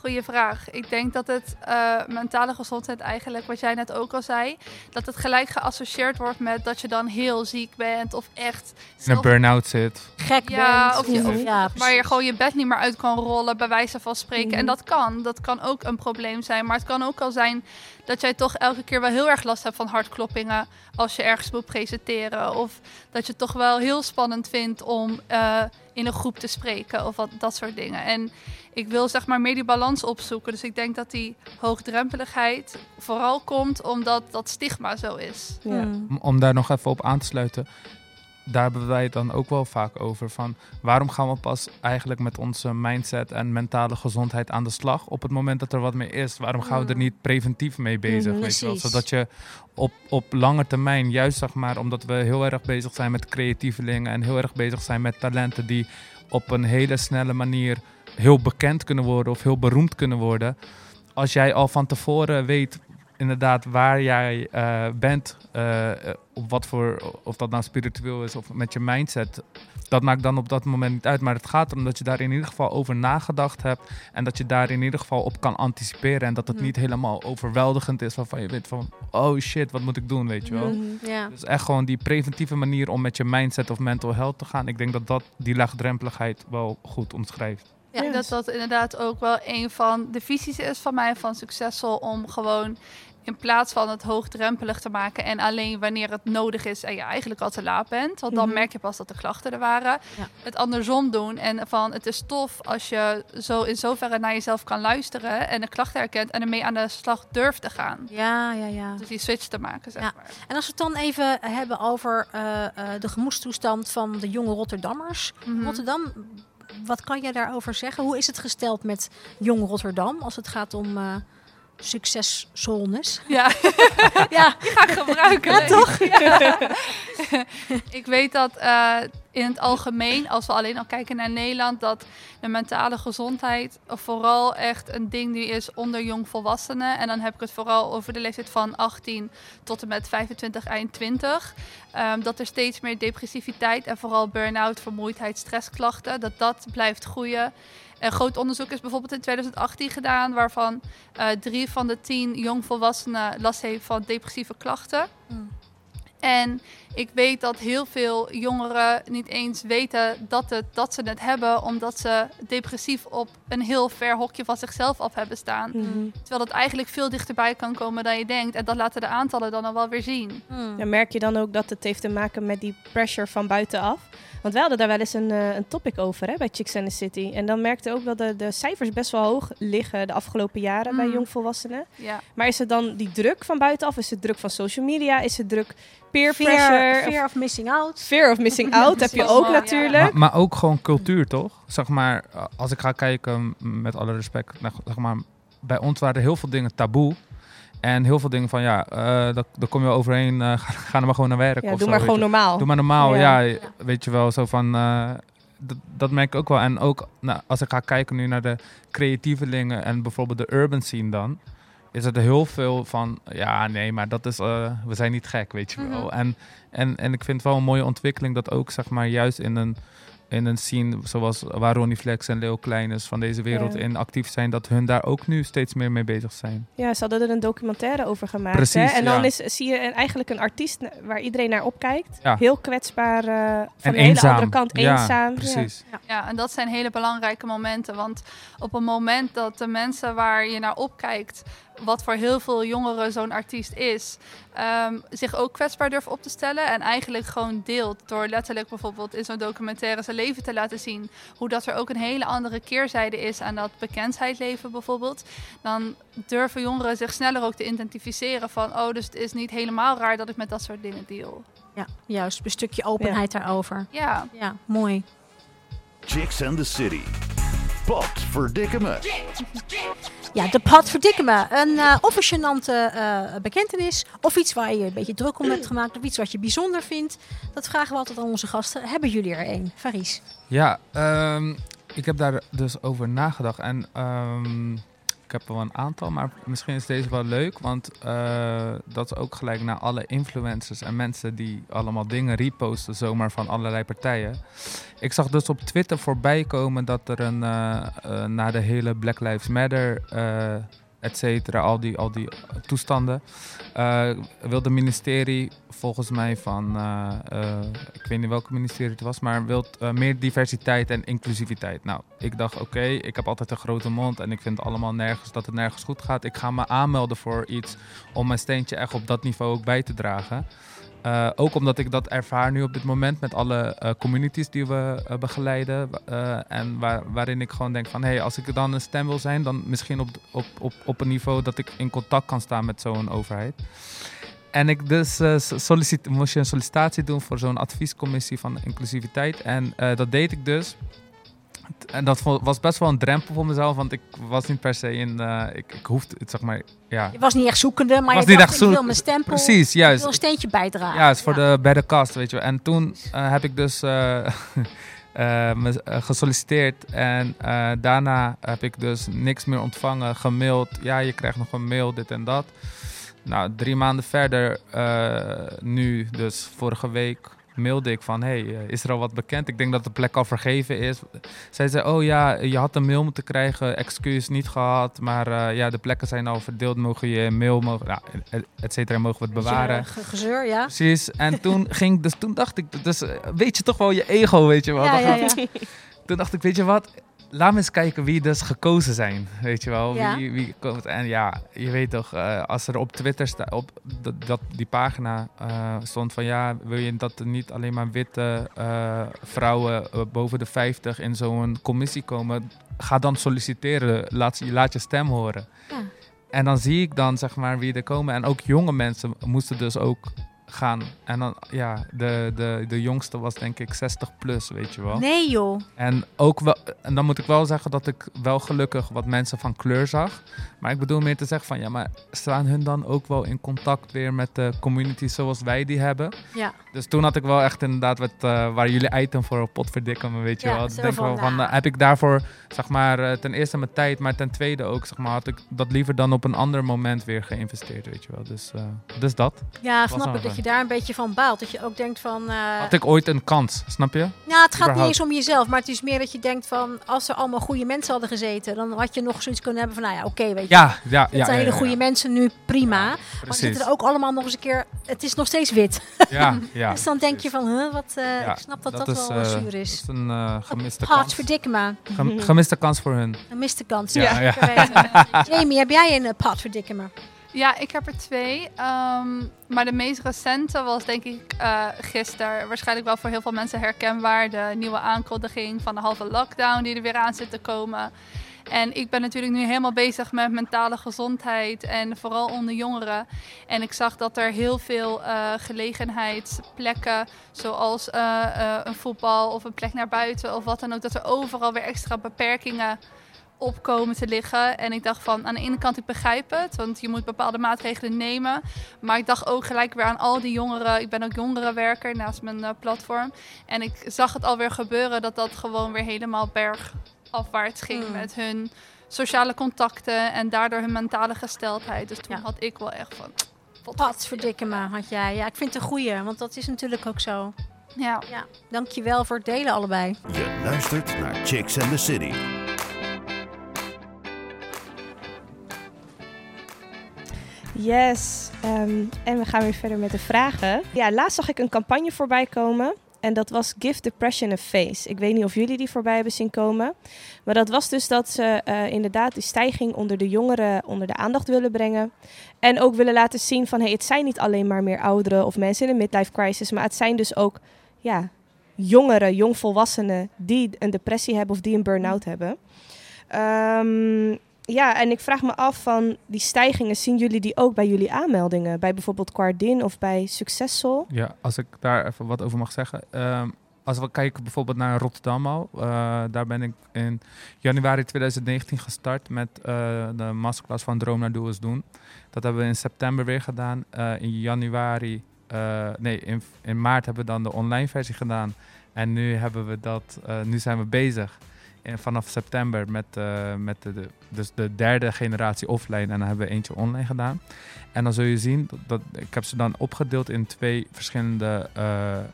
Speaker 4: Goeie vraag. Ik denk dat het eh, mentale gezondheid eigenlijk, wat jij net ook al zei, dat het gelijk geassocieerd wordt met dat je dan heel ziek bent of echt
Speaker 3: in een burn-out zit.
Speaker 2: Gek
Speaker 4: Ja,
Speaker 2: bent.
Speaker 4: of je-
Speaker 6: of-
Speaker 2: ja,
Speaker 4: waar je gewoon je bed niet meer uit kan rollen, bij wijze van spreken.
Speaker 6: Mhm.
Speaker 4: En dat kan. Dat kan ook een probleem zijn. Maar het kan ook al zijn dat jij toch elke keer wel heel erg last hebt van hartkloppingen als je ergens moet presenteren. Of dat je het toch wel heel spannend vindt om eh, in een groep te spreken of wat, dat soort dingen. En ik wil zeg maar meer die balans opzoeken. Dus ik denk dat die hoogdrempeligheid vooral komt omdat dat stigma zo is.
Speaker 6: Ja.
Speaker 3: Om daar nog even op aan te sluiten. Daar hebben wij het dan ook wel vaak over. Van waarom gaan we pas eigenlijk met onze mindset en mentale gezondheid aan de slag op het moment dat er wat mee is? Waarom gaan we er niet preventief mee bezig?
Speaker 2: Mhm,
Speaker 3: weet je wel? Zodat je op, op lange termijn, juist zeg maar, omdat we heel erg bezig zijn met creatievelingen en heel erg bezig zijn met talenten die op een hele snelle manier heel bekend kunnen worden of heel beroemd kunnen worden. Als jij al van tevoren weet inderdaad waar jij eh, bent, eh, op wat voor, of dat nou spiritueel is of met je mindset, dat maakt dan op dat moment niet uit. Maar het gaat erom dat je daar in ieder geval over nagedacht hebt en dat je daar in ieder geval op kan anticiperen en dat het
Speaker 2: Mhm.
Speaker 3: niet helemaal overweldigend is waarvan je weet van, oh shit, wat moet ik doen, weet je wel.
Speaker 6: Mhm.
Speaker 3: Dus echt gewoon die preventieve manier om met je mindset of mental health te gaan. Ik denk dat dat die laagdrempeligheid wel goed omschrijft.
Speaker 4: Ja. dat dat inderdaad ook wel een van de visies is van mij van succesvol om gewoon in plaats van het hoogdrempelig te maken en alleen wanneer het nodig is en je eigenlijk al te laat bent, want dan
Speaker 6: Mhm.
Speaker 4: merk je pas dat de klachten er waren,
Speaker 2: Ja.
Speaker 4: het andersom doen en van het is tof als je zo in zoverre naar jezelf kan luisteren en de klachten herkent en ermee aan de slag durft te gaan.
Speaker 2: Ja, ja, ja.
Speaker 4: Dus die switch te maken, zeg
Speaker 2: Ja.
Speaker 4: maar.
Speaker 2: En als we het dan even hebben over eh, eh, de gemoedstoestand van de jonge Rotterdammers.
Speaker 4: Mhm.
Speaker 2: Rotterdam, wat kan jij daarover zeggen? Hoe is het gesteld met jong Rotterdam als het gaat om eh successolness?
Speaker 4: Ja, [LAUGHS]
Speaker 2: ja,
Speaker 4: die ga ik gebruiken.
Speaker 2: Ja, toch?
Speaker 4: ik. Ja. [LAUGHS] ik weet dat eh, in het algemeen, als we alleen al kijken naar Nederland, dat de mentale gezondheid vooral echt een ding nu is onder jongvolwassenen. En dan heb ik het vooral over de leeftijd van 18 tot en met 25, eind 20. Ehm, dat er steeds meer depressiviteit en vooral burn-out, vermoeidheid, stressklachten, dat dat blijft groeien. Een groot onderzoek is bijvoorbeeld in 2018 gedaan, waarvan eh, drie van de tien jongvolwassenen last heeft van depressieve klachten.
Speaker 2: Mm.
Speaker 4: En ik weet dat heel veel jongeren niet eens weten dat, het, dat ze het hebben, omdat ze depressief op een heel ver hokje van zichzelf af hebben staan.
Speaker 6: Mhm.
Speaker 4: Terwijl dat eigenlijk veel dichterbij kan komen dan je denkt. En dat laten de aantallen dan al wel weer zien.
Speaker 6: Ja, merk je dan ook dat het heeft te maken met die pressure van buitenaf? Want wij hadden daar wel eens een, eh, een topic over hè, bij Chicks and the City. En dan merkte ook dat de, de cijfers best wel hoog liggen de afgelopen jaren bij
Speaker 4: Mm.
Speaker 6: jongvolwassenen.
Speaker 4: Ja.
Speaker 6: Maar is het dan die druk van buitenaf? Is het druk van social media? Is het druk peer
Speaker 2: Fear,
Speaker 6: pressure?
Speaker 2: fear of missing out.
Speaker 6: Fear of missing [LAUGHS] out heb je ook
Speaker 4: Ja.
Speaker 6: natuurlijk.
Speaker 3: Maar, maar ook gewoon cultuur, toch? Zeg maar, uh, als ik ga kijken, met alle respect, naar- zeg maar, bij ons waren heel veel dingen taboe. En heel veel dingen van, ja, eh daar, daar kom je overheen, eh, [LAUGHS] ga, ga er maar gewoon naar werk.
Speaker 6: Ja,
Speaker 3: of
Speaker 6: doe
Speaker 3: zo,
Speaker 6: maar gewoon
Speaker 3: je.
Speaker 6: normaal.
Speaker 3: Doe maar normaal,
Speaker 6: Ja.
Speaker 3: ja. Weet je wel, zo van... eh, dat, dat merk ik ook wel. En ook nou, als ik ga kijken nu naar de creatievelingen en bijvoorbeeld de urban scene dan... is er heel veel van, ja, nee, maar dat is... we zijn niet gek, weet je wel.
Speaker 2: Mhm.
Speaker 3: en, en, en ik vind het wel een mooie ontwikkeling dat ook, zeg maar, juist in een... In een scene zoals waar Ronnie Flex en Leo Kleines van deze wereld
Speaker 6: Ja.
Speaker 3: in actief zijn, dat hun daar ook nu steeds meer mee bezig zijn.
Speaker 6: Ja, ze hadden er een documentaire over gemaakt.
Speaker 3: Precies,
Speaker 6: hè? En dan
Speaker 3: ja.
Speaker 6: is, zie je een- eigenlijk een artiest waar iedereen naar opkijkt.
Speaker 3: Ja.
Speaker 6: Heel kwetsbaar, eh, van
Speaker 3: en
Speaker 6: een hele andere kant, eenzaam. Ja.
Speaker 3: precies.
Speaker 4: Ja, en dat zijn hele belangrijke momenten. Want op een moment dat de mensen waar je naar opkijkt, wat voor heel veel jongeren zo'n artiest is, ehm, zich ook kwetsbaar durft op te stellen. En eigenlijk gewoon deelt door letterlijk bijvoorbeeld in zo'n documentaire zijn leven te laten zien. Hoe dat er ook een hele andere keerzijde is aan dat bekendheid leven bijvoorbeeld. Dan durven jongeren zich sneller ook te identificeren van, oh, dus het is niet helemaal raar dat ik met dat soort dingen deal.
Speaker 2: Ja, juist. Een stukje openheid daarover.
Speaker 4: Ja,
Speaker 2: Ja, mooi.
Speaker 1: Chicks and the City. Pot verdikke me.
Speaker 2: Ja, de pad verdikke me. Een eh of een gênante eh, bekentenis. Of iets waar je je een beetje druk om hebt gemaakt. Of iets wat je bijzonder vindt. Dat vragen we altijd aan onze gasten. Hebben jullie er een? Faris.
Speaker 3: Ja, ehm, ik heb daar dus over nagedacht. En ehm, ik heb er wel een aantal, maar misschien is deze wel leuk. Want eh, dat is ook gelijk naar alle influencers en mensen die allemaal dingen reposten, zomaar van allerlei partijen. Ik zag dus op Twitter voorbij komen dat er een, eh, eh, na de hele Black Lives Matter, et cetera, al die, al die toestanden, eh, wil de ministerie volgens mij van, eh, eh, ik weet niet welke ministerie het was, maar wil eh, meer diversiteit en inclusiviteit. Nou, ik dacht, oké, ik heb altijd een grote mond en ik vind allemaal nergens dat het nergens goed gaat. Ik ga me aanmelden voor iets om mijn steentje echt op dat niveau ook bij te dragen. Eh, ook omdat ik dat ervaar nu op dit moment met alle eh, communities die we eh, begeleiden. en waar, waarin ik gewoon denk van, hé, hey, als ik dan een stem wil zijn, dan misschien op, op, op, op een niveau dat ik in contact kan staan met zo'n overheid. En ik dus moest je een sollicitatie doen voor zo'n adviescommissie van inclusiviteit. En dat deed ik dus. En dat was best wel een drempel voor mezelf, want ik was niet per se in. eh, ik, ik hoefde, het, zeg maar, ja.
Speaker 2: Je was niet echt zoekende, maar
Speaker 3: Was
Speaker 2: je
Speaker 3: niet
Speaker 2: dacht,
Speaker 3: echt
Speaker 2: ik wil mijn stempel,
Speaker 3: Precies,
Speaker 2: ik wil
Speaker 3: juist.
Speaker 2: een steentje bijdragen.
Speaker 3: Ja, het is voor
Speaker 2: Ja.
Speaker 3: de, bij de kast, weet je wel. En toen eh, heb ik dus eh, [LAUGHS] me, gesolliciteerd. En daarna heb ik dus niks meer ontvangen, gemaild. Ja, je krijgt nog een mail, dit en dat. Nou, drie maanden verder, nu dus vorige week, mailde ik van... hey, eh, is er al wat bekend? Ik denk dat de plek al vergeven is. Zij zei, oh ja, je had een mail moeten krijgen, excuus niet gehad. Maar eh, ja, de plekken zijn al verdeeld, mogen je mail, mogen, ja, et- et cetera, mogen we het bewaren.
Speaker 2: eh, ge- Gezeur, ja.
Speaker 3: Precies. En toen [LAUGHS] ging, dus toen dacht ik, dus weet je toch wel je ego, weet je wel.
Speaker 2: Ja,
Speaker 3: Dan
Speaker 2: ja,
Speaker 3: gaat-
Speaker 2: ja. [LAUGHS]
Speaker 3: Toen dacht ik, weet je wat, laat me eens kijken wie dus gekozen zijn, weet je wel.
Speaker 2: Ja.
Speaker 3: Wie, wie komt. En ja, je weet toch, eh, als er op Twitter op dat, dat, die pagina eh, stond van ja, wil je dat er niet alleen maar witte eh, vrouwen boven de 50 in zo'n commissie komen, ga dan solliciteren, laat, je- laat je stem horen.
Speaker 2: Ja.
Speaker 3: En dan zie ik dan zeg maar wie er komen. En ook jonge mensen moesten dus ook gaan. En dan, ja, de, de, de jongste was denk ik 60 plus, weet je wel.
Speaker 2: Nee joh.
Speaker 3: En, ook wel, en dan moet ik wel zeggen dat ik wel gelukkig wat mensen van kleur zag. Maar ik bedoel meer te zeggen van ja, maar staan hun dan ook wel in contact weer met de community zoals wij die hebben?
Speaker 2: Ja.
Speaker 3: Dus toen had ik wel echt inderdaad wat, eh, waar jullie item voor op pot verdikken weet je
Speaker 2: Ja,
Speaker 3: wel. Ik denk wel van, eh, heb ik daarvoor, zeg maar, eh, ten eerste mijn tijd, maar ten tweede ook, zeg maar, had ik dat liever dan op een ander moment weer geïnvesteerd, weet je wel. Dus, dus dat.
Speaker 2: Ja, snap ik je daar een beetje van baalt. Dat je ook denkt van... eh,
Speaker 3: Had ik ooit een kans, snap je?
Speaker 2: Nou, het gaat niet eens om jezelf, maar het is meer dat je denkt van... Als er allemaal goede mensen hadden gezeten, dan had je nog zoiets kunnen hebben van... Nou ja, oké, weet je.
Speaker 3: Ja, ja,
Speaker 2: Het
Speaker 3: ja.
Speaker 2: zijn hele goede mensen nu, prima. Maar ze zitten er ook allemaal nog eens een keer... Het is nog steeds wit.
Speaker 3: Ja, [LAUGHS] ja.
Speaker 2: dus dan denk je van, huh, wat... eh, ik snap dat dat,
Speaker 3: is,
Speaker 2: wel eh, zuur
Speaker 3: Dat
Speaker 2: is.
Speaker 3: is een gemiste kans.
Speaker 2: me.
Speaker 3: Gem- gemiste kans voor hun.
Speaker 2: Een miste kans.
Speaker 3: Ja. [LAUGHS]
Speaker 2: Jamie, heb jij een uh?
Speaker 4: Ja, ik heb er twee. Ehm, maar de meest recente was denk ik eh gisteren. Waarschijnlijk wel voor heel veel mensen herkenbaar. De nieuwe aankondiging van de halve lockdown die er weer aan zit te komen. En ik ben natuurlijk nu helemaal bezig met mentale gezondheid en vooral onder jongeren. En ik zag dat er heel veel eh gelegenheidsplekken, zoals eh, een voetbal of een plek naar buiten of wat dan ook, dat er overal weer extra beperkingen op komen te liggen. En ik dacht van, aan de ene kant, ik begrijp het, want je moet bepaalde maatregelen nemen. Maar ik dacht ook gelijk weer aan al die jongeren. Ik ben ook jongerenwerker naast mijn eh, platform. En ik zag het alweer gebeuren dat dat gewoon weer helemaal bergafwaarts ging
Speaker 2: Mm.
Speaker 4: met hun sociale contacten en daardoor hun mentale gesteldheid. Dus toen
Speaker 2: Ja.
Speaker 4: had ik wel echt van...
Speaker 2: Pat verdikke me had jij. Ja, ik vind het een goeie, want dat is natuurlijk ook zo.
Speaker 4: Ja.
Speaker 2: Ja, dankjewel voor het delen allebei.
Speaker 1: Je luistert naar Chicks and the City.
Speaker 6: Yes, ehm, en we gaan weer verder met de vragen. Ja, laatst zag ik een campagne voorbij komen. En dat was Give Depression a Face. Ik weet niet of jullie die voorbij hebben zien komen. Maar dat was dus dat ze eh, inderdaad die stijging onder de jongeren onder de aandacht willen brengen. En ook willen laten zien van hey, het zijn niet alleen maar meer ouderen of mensen in een midlife crisis. Maar het zijn dus ook ja, jongeren, jongvolwassenen die een depressie hebben of die een burn-out hebben. Ehm, ja, en ik vraag me af van die stijgingen, zien jullie die ook bij jullie aanmeldingen? Bij bijvoorbeeld Quardin of bij Successful?
Speaker 3: Ja, als ik daar even wat over mag zeggen. Ehm, als we kijken bijvoorbeeld naar Rotterdam al. eh, daar ben ik in januari 2019 gestart met eh, de masterclass van Droom naar Doel is Doen. Dat hebben we in september weer gedaan. Eh, in januari, nee, in, in maart hebben we dan de online versie gedaan. En nu hebben we dat, nu zijn we bezig. Vanaf september met, eh, met de, dus de derde generatie offline. En dan hebben we eentje online gedaan. En dan zul je zien, dat, dat- ik heb ze dan opgedeeld in twee verschillende eh, eh,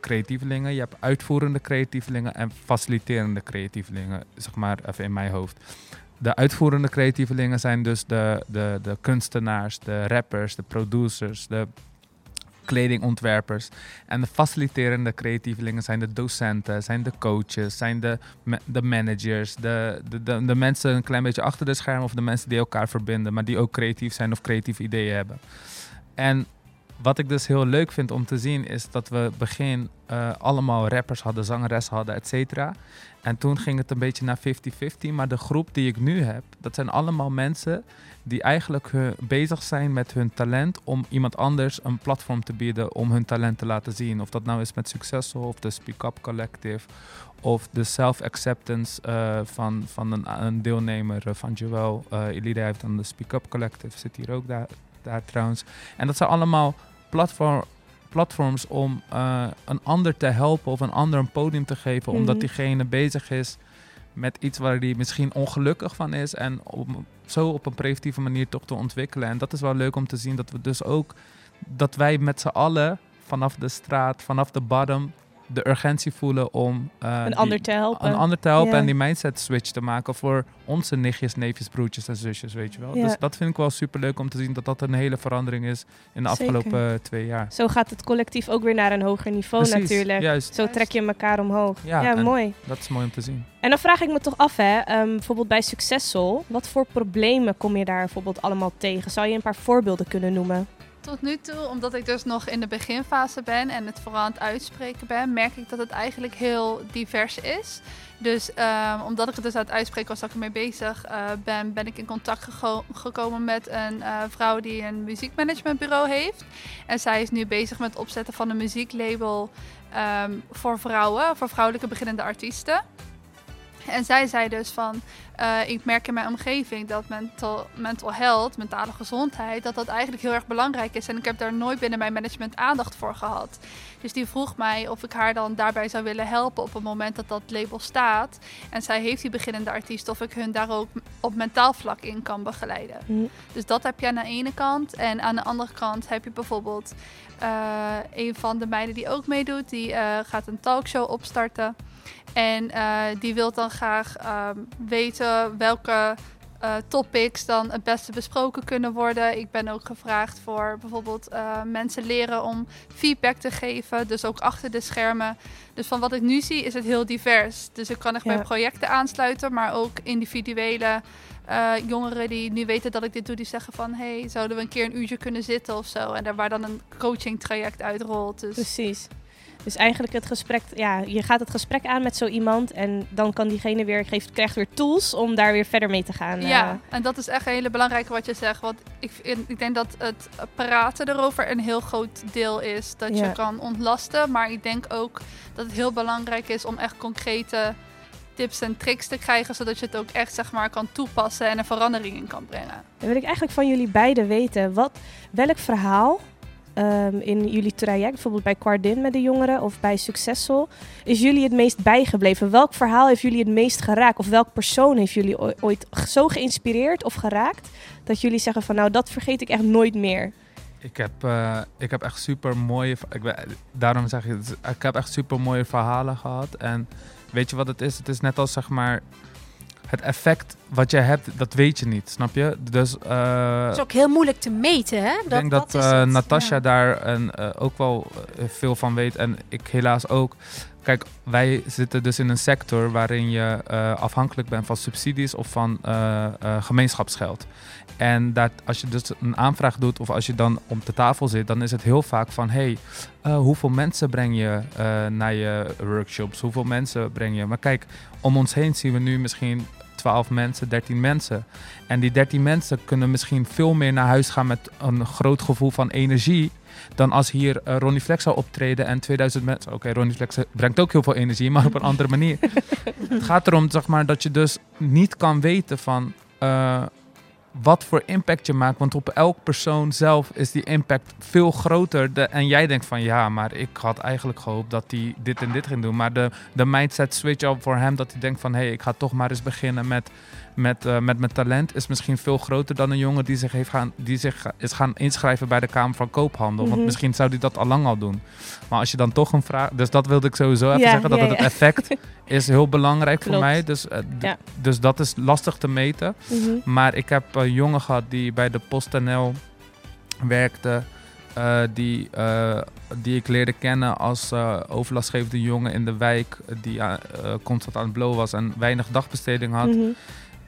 Speaker 3: creatievelingen. Je hebt uitvoerende creatievelingen en faciliterende creatievelingen, zeg maar even in mijn hoofd. De uitvoerende creatievelingen zijn dus de, de, de kunstenaars, de rappers, de producers, de kledingontwerpers. En de faciliterende creatievelingen zijn de docenten, zijn de coaches, zijn de, de managers, de, de, de, de mensen een klein beetje achter de schermen of de mensen die elkaar verbinden, maar die ook creatief zijn of creatieve ideeën hebben. En wat ik dus heel leuk vind om te zien is dat we begin eh, allemaal rappers hadden, zangeres hadden, et cetera. En toen ging het een beetje naar 50-50. Maar de groep die ik nu heb, dat zijn allemaal mensen die eigenlijk hun- bezig zijn met hun talent om iemand anders een platform te bieden om hun talent te laten zien. Of dat nou is met Successful of de Speak Up Collective of de self-acceptance eh, van, van een, deelnemer eh, van Joel. Eh Elida heeft dan de Speak Up Collective, zit hier ook daar trouwens. En dat zijn allemaal platform, platforms om eh, een ander te helpen of een ander een podium te geven, omdat
Speaker 6: Mhm.
Speaker 3: diegene bezig is met iets waar hij misschien ongelukkig van is en om zo op een preventieve manier toch te ontwikkelen. En dat is wel leuk om te zien dat we dus ook dat wij met z'n allen vanaf de straat, vanaf de bottom, de urgentie voelen om eh,
Speaker 6: Een ander te helpen.
Speaker 3: een ander te helpen en die mindset switch te maken voor onze nichtjes, neefjes, broertjes en zusjes, weet je wel. Dus dat vind ik wel super leuk om te zien dat dat een hele verandering is in de
Speaker 6: Zeker.
Speaker 3: afgelopen eh, twee jaar.
Speaker 6: Zo gaat het collectief ook weer naar een hoger niveau
Speaker 3: Precies,
Speaker 6: natuurlijk.
Speaker 3: Juist,
Speaker 6: Zo trek je elkaar omhoog.
Speaker 3: Ja,
Speaker 6: mooi.
Speaker 3: dat is mooi om te zien.
Speaker 6: En dan vraag ik me toch af, hè, ehm, bijvoorbeeld bij Successful, wat voor problemen kom je daar bijvoorbeeld allemaal tegen? Zou je een paar voorbeelden kunnen noemen?
Speaker 4: Tot nu toe, omdat ik dus nog in de beginfase ben en het vooral aan het uitspreken ben, merk ik dat het eigenlijk heel divers is. Dus ehm, omdat ik het dus aan het uitspreken was dat ik ermee bezig eh, ben, ben ik in contact gekomen met een eh, vrouw die een muziekmanagementbureau heeft. En zij is nu bezig met het opzetten van een muzieklabel ehm, voor vrouwen, voor vrouwelijke beginnende artiesten. En zij zei dus van, eh, ik merk in mijn omgeving dat mental, mental health, mentale gezondheid, dat dat eigenlijk heel erg belangrijk is. En ik heb daar nooit binnen mijn management aandacht voor gehad. Dus die vroeg mij of ik haar dan daarbij zou willen helpen op het moment dat dat label staat. En zij heeft die beginnende artiest of ik hun daar ook op mentaal vlak in kan begeleiden.
Speaker 6: Hm.
Speaker 4: Dus dat heb je aan de ene kant. En aan de andere kant heb je bijvoorbeeld eh, een van de meiden die ook meedoet. Die eh, gaat een talkshow opstarten. En eh, die wil dan graag ehm, weten welke eh, topics dan het beste besproken kunnen worden. Ik ben ook gevraagd voor bijvoorbeeld eh, mensen leren om feedback te geven. Dus ook achter de schermen. Dus van wat ik nu zie is het heel divers. Dus ik kan echt
Speaker 6: Ja.
Speaker 4: bij projecten aansluiten, maar ook individuele jongeren die nu weten dat ik dit doe, die zeggen van... hey, zouden we een keer een uurtje kunnen zitten of zo? En daar waar dan een coaching traject uitrolt. Dus
Speaker 6: Precies. Dus eigenlijk het gesprek, ja, je gaat het gesprek aan met zo iemand en dan kan diegene weer, geeft, krijgt weer tools om daar weer verder mee te gaan.
Speaker 4: ja,
Speaker 6: eh.
Speaker 4: en dat is echt een hele belangrijke wat je zegt. Want ik, ik denk dat het praten erover een heel groot deel is. Dat
Speaker 6: Ja.
Speaker 4: je kan ontlasten. Maar ik denk ook dat het heel belangrijk is om echt concrete tips en tricks te krijgen. Zodat je het ook echt zeg maar, kan toepassen en een verandering in kan brengen.
Speaker 6: Dan wil ik eigenlijk van jullie beiden weten, wat, welk verhaal ehm, in jullie traject, bijvoorbeeld bij Quardin met de jongeren of bij Successful, is jullie het meest bijgebleven? Welk verhaal heeft jullie het meest geraakt? Of welk persoon heeft jullie ooit zo geïnspireerd of geraakt dat jullie zeggen van nou, dat vergeet ik echt nooit meer?
Speaker 3: Ik heb, eh, ik heb echt super mooie. Ik daarom zeg ik, ik heb echt super mooie verhalen gehad. En weet je wat het is? Het is net als zeg maar. Het effect wat je hebt, dat weet je niet, snap je? Dus eh,
Speaker 2: Het is ook heel moeilijk te meten, hè?
Speaker 3: ik denk dat,
Speaker 2: is
Speaker 3: eh,
Speaker 2: het.
Speaker 3: Natasha
Speaker 2: Ja.
Speaker 3: daar een, eh, ook wel veel van weet. En ik helaas ook. Kijk, wij zitten dus in een sector waarin je eh, afhankelijk bent van subsidies of van eh, eh, gemeenschapsgeld. En dat, als je dus een aanvraag doet of als je dan om de tafel zit, dan is het heel vaak van: hey, hoeveel mensen breng je naar je workshops? Hoeveel mensen breng je? Maar kijk, om ons heen zien we nu misschien 12 mensen, 13 mensen. En die 13 mensen kunnen misschien veel meer naar huis gaan met een groot gevoel van energie. Dan als hier eh, Ronnie Flex zou optreden en 2000 mensen. Oké, Ronnie Flex brengt ook heel veel energie, maar op een andere manier. [LAUGHS] Het gaat erom zeg maar, dat je dus niet kan weten van eh, wat voor impact je maakt. Want op elk persoon zelf is die impact veel groter. De, en jij denkt van ja, maar ik had eigenlijk gehoopt dat hij dit en dit ging doen. Maar de, de mindset switch up voor hem, dat hij denkt van hé, hey, ik ga toch maar eens beginnen met, met, eh, met mijn talent, is misschien veel groter dan een jongen die zich, heeft gaan, die zich is gaan inschrijven bij de Kamer van Koophandel.
Speaker 6: Mhm.
Speaker 3: Want misschien zou hij dat al lang al doen. Maar als je dan toch een vraag. Dus dat wilde ik sowieso even
Speaker 6: Ja,
Speaker 3: zeggen, dat
Speaker 6: ja,
Speaker 3: het
Speaker 6: ja.
Speaker 3: effect [LAUGHS] is heel belangrijk voor mij. Dus, eh, dus dat is lastig te meten.
Speaker 6: Mhm.
Speaker 3: Maar ik heb een jongen gehad die bij de PostNL werkte. eh, die, die ik leerde kennen als overlastgevende jongen in de wijk. Die constant aan het blowen was en weinig dagbesteding had.
Speaker 6: Mhm.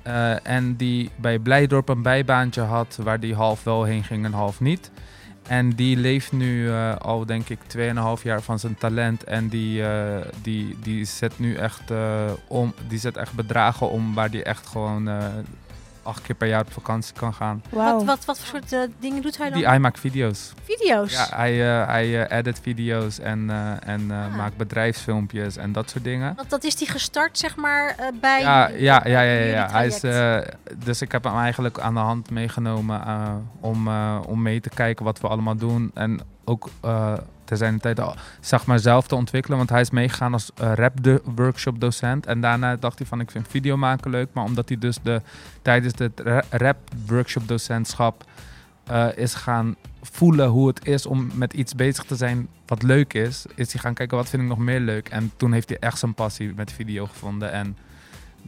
Speaker 3: Eh, en die bij Blijdorp een bijbaantje had waar die half wel heen ging en half niet. En die leeft nu eh, al, denk ik, 2,5 jaar van zijn talent. En die, eh, die, die zet nu echt, om, die zet echt bedragen om waar die echt gewoon acht keer per jaar op vakantie kan gaan.
Speaker 2: Wat, wat, wat voor soort eh, dingen doet hij dan?
Speaker 3: Die, hij maakt video's.
Speaker 2: Video's?
Speaker 3: Ja, hij, eh, hij eh, edit video's en, eh, en eh,
Speaker 2: Ah.
Speaker 3: maakt bedrijfsfilmpjes en dat soort dingen.
Speaker 2: Want dat is die gestart, zeg maar, eh, bij...
Speaker 3: Ja, ja, ja, ja, ja, ja. Hij is, eh, dus ik heb hem eigenlijk aan de hand meegenomen eh, om, eh, om mee te kijken wat we allemaal doen. En ook uh, te zijn tijd al, maar, zelf te ontwikkelen. Want hij is meegegaan als uh, rap-workshop docent. En daarna dacht hij van, ik vind video maken leuk. Maar omdat hij dus de, tijdens het rap-workshop docentschap uh, is gaan voelen hoe het is om met iets bezig te zijn wat leuk is, is hij gaan kijken wat vind ik nog meer leuk. En toen heeft hij echt zijn passie met video gevonden. En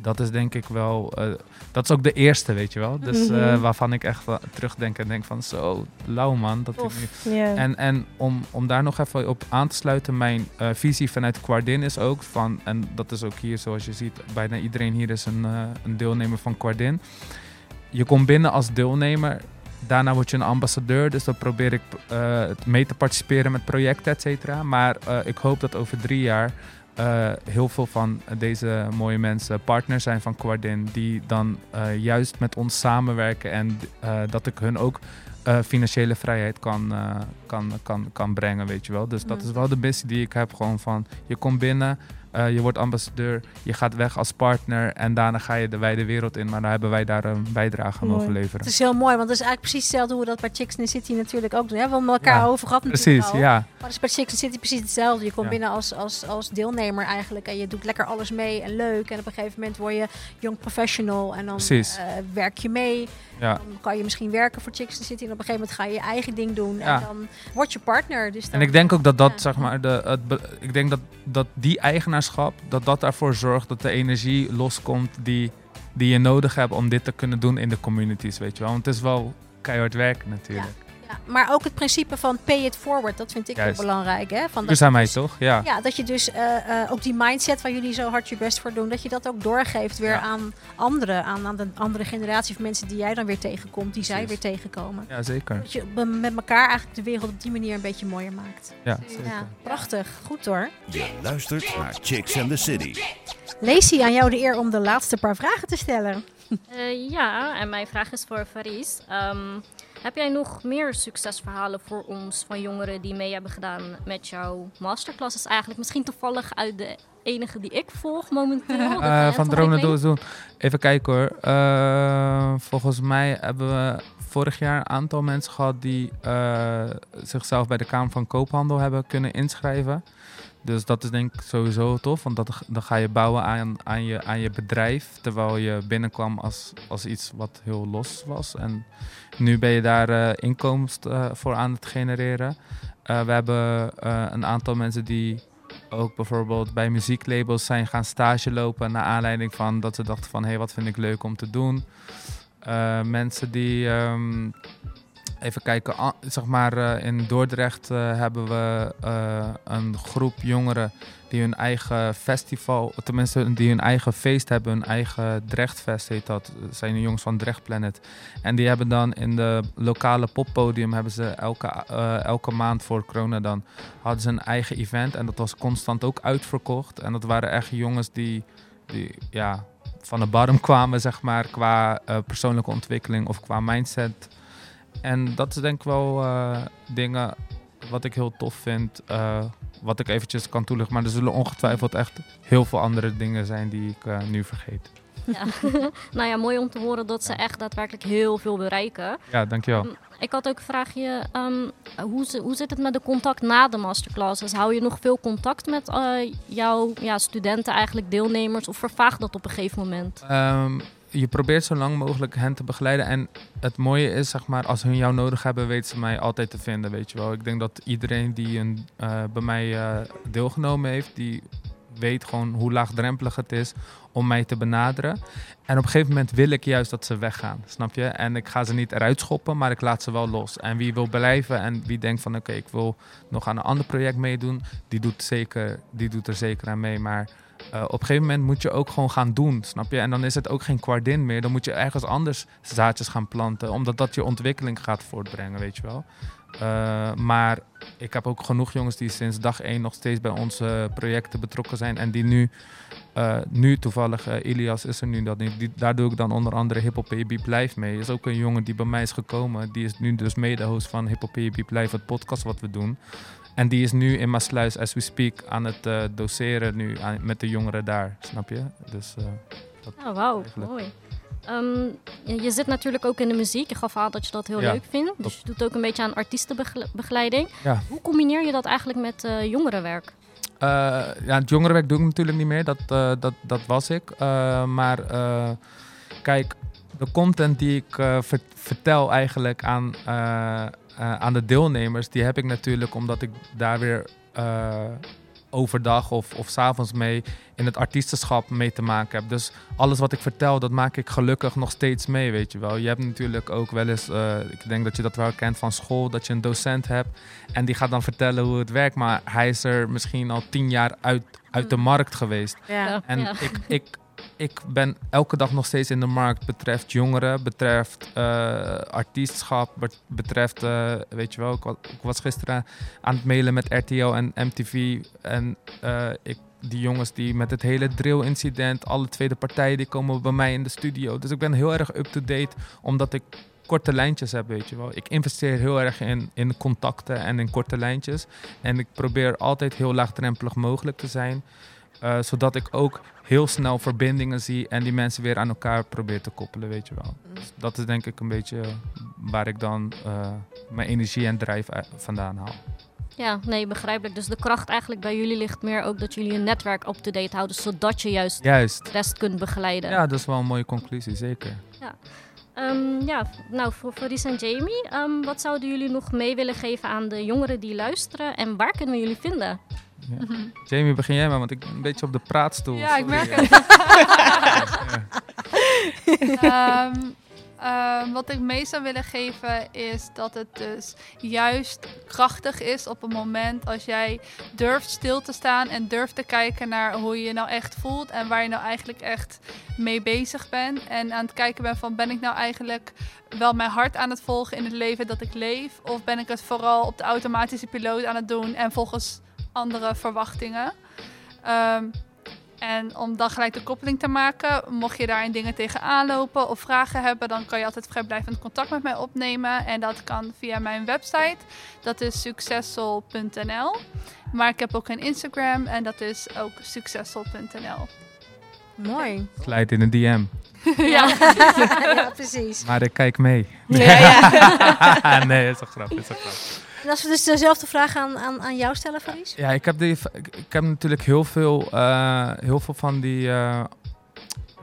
Speaker 3: dat is denk ik wel, uh, dat is ook de eerste, weet je wel. Dus uh, mm-hmm. waarvan ik echt terugdenk en denk van zo, lauw man. Dat nu...
Speaker 6: yeah.
Speaker 3: En, en om, om daar nog even op aan te sluiten, mijn uh, visie vanuit Quardin is ook van, en dat is ook hier zoals je ziet, bijna iedereen hier is een, een deelnemer van Quardin. Je komt binnen als deelnemer, daarna word je een ambassadeur, dus dan probeer ik mee te participeren met projecten, et cetera. Maar ik hoop dat over drie jaar uh, heel veel van deze mooie mensen partners zijn van Quardin, die dan juist met ons samenwerken en dat ik hun ook financiële vrijheid kan, kan, kan, kan brengen, weet je wel. Dus dat is wel de missie die ik heb, gewoon van je komt binnen, uh, je wordt ambassadeur, je gaat weg als partner en daarna ga je de wijde wereld in. Maar dan hebben wij daar een bijdrage aan mogen leveren.
Speaker 2: Het is heel mooi, want dat is eigenlijk precies hetzelfde hoe we dat bij Chicks in the City natuurlijk ook doen. We hebben elkaar
Speaker 3: ja,
Speaker 2: over gehad
Speaker 3: Precies,
Speaker 2: al.
Speaker 3: ja.
Speaker 2: Maar het is bij Chicks in the City precies hetzelfde. Je komt
Speaker 3: Ja.
Speaker 2: binnen als, als, als deelnemer eigenlijk en je doet lekker alles mee en leuk. En op een gegeven moment word je young professional en dan
Speaker 3: Precies.
Speaker 2: eh, werk je mee.
Speaker 3: Ja.
Speaker 2: Dan kan je misschien werken voor Chicks City en op een gegeven moment ga je je eigen ding doen.
Speaker 3: Ja.
Speaker 2: En dan word je partner. Dus dan,
Speaker 3: En ik denk ook dat dat,
Speaker 2: Ja.
Speaker 3: zeg maar, de, het, ik denk dat, dat die eigenaarschap, dat dat ervoor zorgt dat de energie loskomt die, die je nodig hebt om dit te kunnen doen in de communities, weet je wel. Want het is wel keihard werken natuurlijk.
Speaker 2: Ja, maar ook het principe van pay it forward, dat vind ik
Speaker 3: Juist.
Speaker 2: heel belangrijk. Hè? Van
Speaker 3: Duurzaamheid
Speaker 2: dus-
Speaker 3: toch? Ja.
Speaker 2: Ja, dat je dus eh, eh, ook die mindset waar jullie zo hard je best voor doen, dat je dat ook doorgeeft weer
Speaker 3: Ja.
Speaker 2: aan anderen, aan, aan de andere generatie of mensen die jij dan weer tegenkomt, die zij weer tegenkomen.
Speaker 3: Ja, zeker.
Speaker 2: Dat je met elkaar eigenlijk de wereld op die manier een beetje mooier maakt.
Speaker 3: Ja, zeker.
Speaker 2: Ja, prachtig. Goed hoor.
Speaker 1: Je luistert naar Chicks and the City.
Speaker 2: Lacey, aan jou de eer om de laatste paar vragen te stellen.
Speaker 5: Eh, ja, en mijn vraag is voor Faris. Ehm, heb jij nog meer succesverhalen voor ons van jongeren die mee hebben gedaan met jouw masterclasses? Eigenlijk misschien toevallig uit de enige die ik volg momenteel. [LAUGHS]
Speaker 3: Eh, van dromen doen doen. Even kijken hoor. Eh, volgens mij hebben we vorig jaar een aantal mensen gehad die eh, zichzelf bij de Kamer van Koophandel hebben kunnen inschrijven. Dus dat is denk ik sowieso tof, want dat, dan ga je bouwen aan, aan, je, aan je bedrijf. Terwijl je binnenkwam als, als iets wat heel los was. En nu ben je daar eh, inkomst eh, voor aan het genereren. Eh, we hebben een aantal mensen die ook bijvoorbeeld bij muzieklabels zijn gaan stage lopen naar aanleiding van dat ze dachten van hé, hey, wat vind ik leuk om te doen. Mensen die ehm, even kijken, zeg maar eh, in Dordrecht eh, hebben we eh, een groep jongeren die hun eigen festival, tenminste die hun eigen feest hebben, hun eigen Drechtfest heet dat. Dat zijn de jongens van Drecht Planet. En die hebben dan in de lokale poppodium hebben ze elke, elke maand voor corona dan hadden ze een eigen event en dat was constant ook uitverkocht. En dat waren echt jongens die, die ja, van de bottom [LAUGHS] kwamen, zeg maar, qua persoonlijke ontwikkeling of qua mindset. En dat is denk ik wel eh, dingen wat ik heel tof vind, eh, wat ik eventjes kan toelichten. Maar er zullen ongetwijfeld echt heel veel andere dingen zijn die ik eh, nu vergeet.
Speaker 5: Ja. [LAUGHS] nou ja, mooi om te horen dat ze echt daadwerkelijk heel veel bereiken.
Speaker 3: Ja, dankjewel.
Speaker 5: Ehm, Ik had ook een vraagje. ehm, hoe, hoe zit het met de contact na de masterclasses? Hou je nog veel contact met jouw ja, studenten, eigenlijk deelnemers? Of vervaagt dat op een gegeven moment?
Speaker 3: Ehm, je probeert zo lang mogelijk hen te begeleiden. En het mooie is, zeg maar, als hun jou nodig hebben, weten ze mij altijd te vinden, weet je wel. Ik denk dat iedereen die een, eh, bij mij eh, deelgenomen heeft, die weet gewoon hoe laagdrempelig het is om mij te benaderen. En op een gegeven moment wil ik juist dat ze weggaan, snap je? En ik ga ze niet eruit schoppen, maar ik laat ze wel los. En wie wil blijven en wie denkt van oké, ik wil nog aan een ander project meedoen, die doet, zeker, die doet er zeker aan mee. Maar eh, op een gegeven moment moet je ook gewoon gaan doen, snap je? En dan is het ook geen kwardin meer. Dan moet je ergens anders zaadjes gaan planten, omdat dat je ontwikkeling gaat voortbrengen, weet je wel. Eh, maar ik heb ook genoeg jongens die sinds dag één nog steeds bij onze projecten betrokken zijn. En die nu, eh, nu toevallig, Ilias is er nu dat niet. Daar doe ik dan onder andere Hip Baby Blijf mee. is ook een jongen die bij mij is gekomen. Die is nu dus mede-host van Hip Baby Blijf, het podcast wat we doen. En die is nu in Maasluis, as we speak, aan het eh, doseren nu aan- met de jongeren daar. Snap je? Dus eh,
Speaker 5: Oh, wauw, mooi. Ehm, je, je zit natuurlijk ook in de muziek. Je gaf aan dat je dat heel
Speaker 3: Ja,
Speaker 5: leuk vindt. Dus je doet ook een beetje aan artiestenbegeleiding.
Speaker 3: Ja.
Speaker 5: Hoe combineer je dat eigenlijk met eh, jongerenwerk?
Speaker 3: Ja, het jongerenwerk doe ik natuurlijk niet meer. Dat, dat, dat was ik. Maar kijk, de content die ik ver- vertel eigenlijk aan, aan de deelnemers, die heb ik natuurlijk omdat ik daar weer eh, overdag of, of s'avonds mee in het artiestenschap mee te maken heb. Dus alles wat ik vertel, dat maak ik gelukkig nog steeds mee, weet je wel. Je hebt natuurlijk ook wel eens, eh, ik denk dat je dat wel kent van school, dat je een docent hebt en die gaat dan vertellen hoe het werkt, maar hij is er misschien al tien jaar uit, uit de markt geweest.
Speaker 2: Ja.
Speaker 3: En
Speaker 5: Ja.
Speaker 3: ik, ik, ik ben elke dag nog steeds in de markt. Betreft jongeren, betreft eh, artiestschap, bet- betreft, eh, weet je wel, ik was, ik was gisteren aan het mailen met RTL en MTV. En eh, ik, die jongens die met het hele drill-incident, alle tweede partijen, die komen bij mij in de studio. Dus ik ben heel erg up-to-date, omdat ik korte lijntjes heb, weet je wel. Ik investeer heel erg in, in contacten en in korte lijntjes. En ik probeer altijd heel laagdrempelig mogelijk te zijn. zodat ik ook heel snel verbindingen zie en die mensen weer aan elkaar probeer te koppelen, weet je wel. Dus dat is denk ik een beetje waar ik dan eh, mijn energie en drijf vandaan haal.
Speaker 5: Ja, nee, begrijpelijk. Dus de kracht eigenlijk bij jullie ligt meer ook dat jullie een netwerk up-to-date houden, zodat je juist
Speaker 3: Juist.
Speaker 5: de rest kunt begeleiden.
Speaker 3: Ja, dat is wel een mooie conclusie, zeker.
Speaker 5: Ehm, ja, nou voor Faris en Jamie, ehm, wat zouden jullie nog mee willen geven aan de jongeren die luisteren en waar kunnen we jullie vinden?
Speaker 3: Jamie, begin jij maar, want ik ben een beetje op de praatstoel.
Speaker 4: Ja, ik merk het. [LAUGHS] Ehm, ehm, wat ik mee zou willen geven is dat het dus juist krachtig is op een moment als jij durft stil te staan en durft te kijken naar hoe je je nou echt voelt en waar je nou eigenlijk echt mee bezig bent. En aan het kijken bent van ben ik nou eigenlijk wel mijn hart aan het volgen in het leven dat ik leef of ben ik het vooral op de automatische piloot aan het doen en volgens andere verwachtingen. Ehm, en om dan gelijk de koppeling te maken, mocht je daarin dingen tegenaan lopen of vragen hebben, dan kan je altijd vrijblijvend contact met mij opnemen. En dat kan via mijn website, dat is successful.nl. Maar ik heb ook een Instagram en dat is ook successful.nl.
Speaker 2: Mooi.
Speaker 3: Glijdt in een DM, [LAUGHS]
Speaker 2: Ja, ja precies.
Speaker 3: maar ik kijk mee.
Speaker 6: Ja, ja. [LAUGHS]
Speaker 3: nee, is een grap, is een grap.
Speaker 2: En als we dus dezelfde vraag aan, aan, aan jou stellen, Faris?
Speaker 3: Ja, ik heb, die, ik, ik heb natuurlijk heel veel, eh, heel veel van die eh,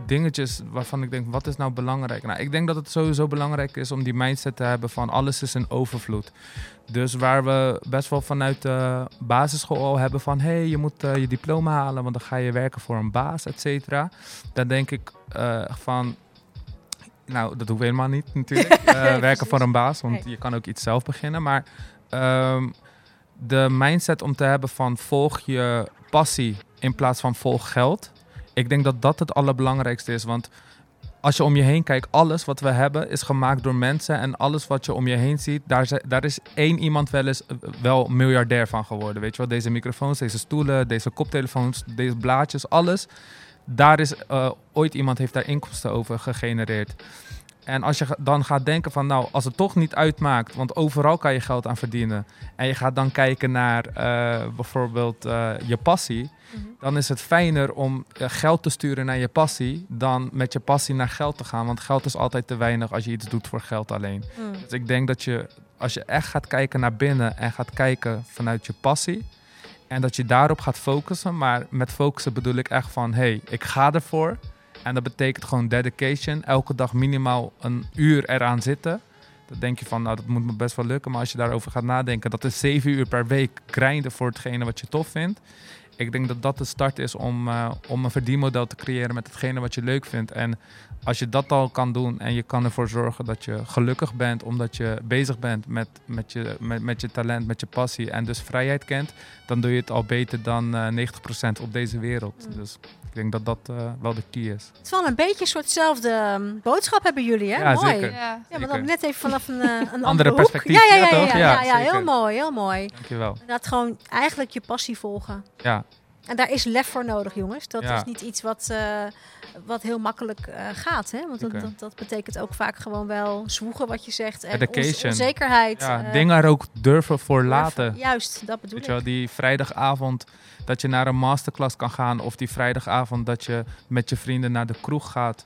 Speaker 3: dingetjes waarvan ik denk, wat is nou belangrijk? Nou, ik denk dat het sowieso belangrijk is om die mindset te hebben van alles is een overvloed. Dus waar we best wel vanuit de basisschool al hebben van, hé, hey, je moet eh, je diploma halen, want dan ga je werken voor een baas, et cetera. Dan denk ik van, nou, dat hoeft helemaal niet natuurlijk, [LAUGHS] werken voor een baas, want je kan ook iets zelf beginnen. Maar ehm, de mindset om te hebben van volg je passie in plaats van volg geld. Ik denk dat dat het allerbelangrijkste is. Want als je om je heen kijkt, alles wat we hebben is gemaakt door mensen. En alles wat je om je heen ziet, daar, daar is één iemand wel eens wel miljardair van geworden. Weet je wel, deze microfoons, deze stoelen, deze koptelefoons, deze blaadjes, alles. Daar is eh, ooit iemand heeft daar inkomsten over gegenereerd. En als je dan gaat denken van, nou, als het toch niet uitmaakt, want overal kan je geld aan verdienen. En je gaat dan kijken naar eh, bijvoorbeeld eh, je passie. Dan is het fijner om eh, geld te sturen naar je passie dan met je passie naar geld te gaan. Want geld is altijd te weinig als je iets doet voor geld alleen.
Speaker 2: Mm.
Speaker 3: Dus ik denk dat je, als je echt gaat kijken naar binnen en gaat kijken vanuit je passie. En dat je daarop gaat focussen. Maar met focussen bedoel ik echt van, hé, hey, ik ga ervoor. En dat betekent gewoon dedication. Elke dag minimaal een uur eraan zitten. Dan denk je van, nou, dat moet me best wel lukken. Maar als je daarover gaat nadenken, dat is zeven uur per week grinden voor hetgene wat je tof vindt. ik denk dat dat de start is om, eh, om een verdienmodel te creëren met hetgene wat je leuk vindt. En als je dat al kan doen en je kan ervoor zorgen dat je gelukkig bent omdat je bezig bent met, met, je, met, met je talent, met je passie en dus vrijheid kent, dan doe je het al beter dan eh 90% op deze wereld.
Speaker 2: Mm.
Speaker 3: Dus ik denk dat dat eh, wel de key is.
Speaker 2: Het is wel een beetje een soortzelfde ehm, boodschap hebben jullie, hè?
Speaker 3: Ja,
Speaker 2: Mooi.
Speaker 3: zeker.
Speaker 4: Ja.
Speaker 2: Ja, maar dan net even vanaf een, eh, een [LAUGHS] andere,
Speaker 3: Andere
Speaker 2: hoek.
Speaker 3: perspectief.
Speaker 2: Ja, ja, ja,
Speaker 3: Ja,
Speaker 2: ja,
Speaker 3: toch?
Speaker 2: ja,
Speaker 3: Ja,
Speaker 2: ja, heel mooi, heel mooi.
Speaker 3: Dankjewel.
Speaker 2: Inderdaad, gewoon eigenlijk je passie volgen.
Speaker 3: Ja,
Speaker 2: En daar is lef voor nodig, jongens. Dat
Speaker 3: Ja.
Speaker 2: is niet iets wat, eh, wat heel makkelijk eh, gaat. Hè? Want dat, dat, dat betekent ook vaak gewoon wel zwoegen, wat je zegt. En
Speaker 3: Dedication.
Speaker 2: on- onzekerheid.
Speaker 3: ja
Speaker 2: eh,
Speaker 3: dingen er ook durven voor laten.
Speaker 2: Juist, dat bedoel
Speaker 3: Weet
Speaker 2: ik.
Speaker 3: je wel, die vrijdagavond dat je naar een masterclass kan gaan. Of die vrijdagavond dat je met je vrienden naar de kroeg gaat.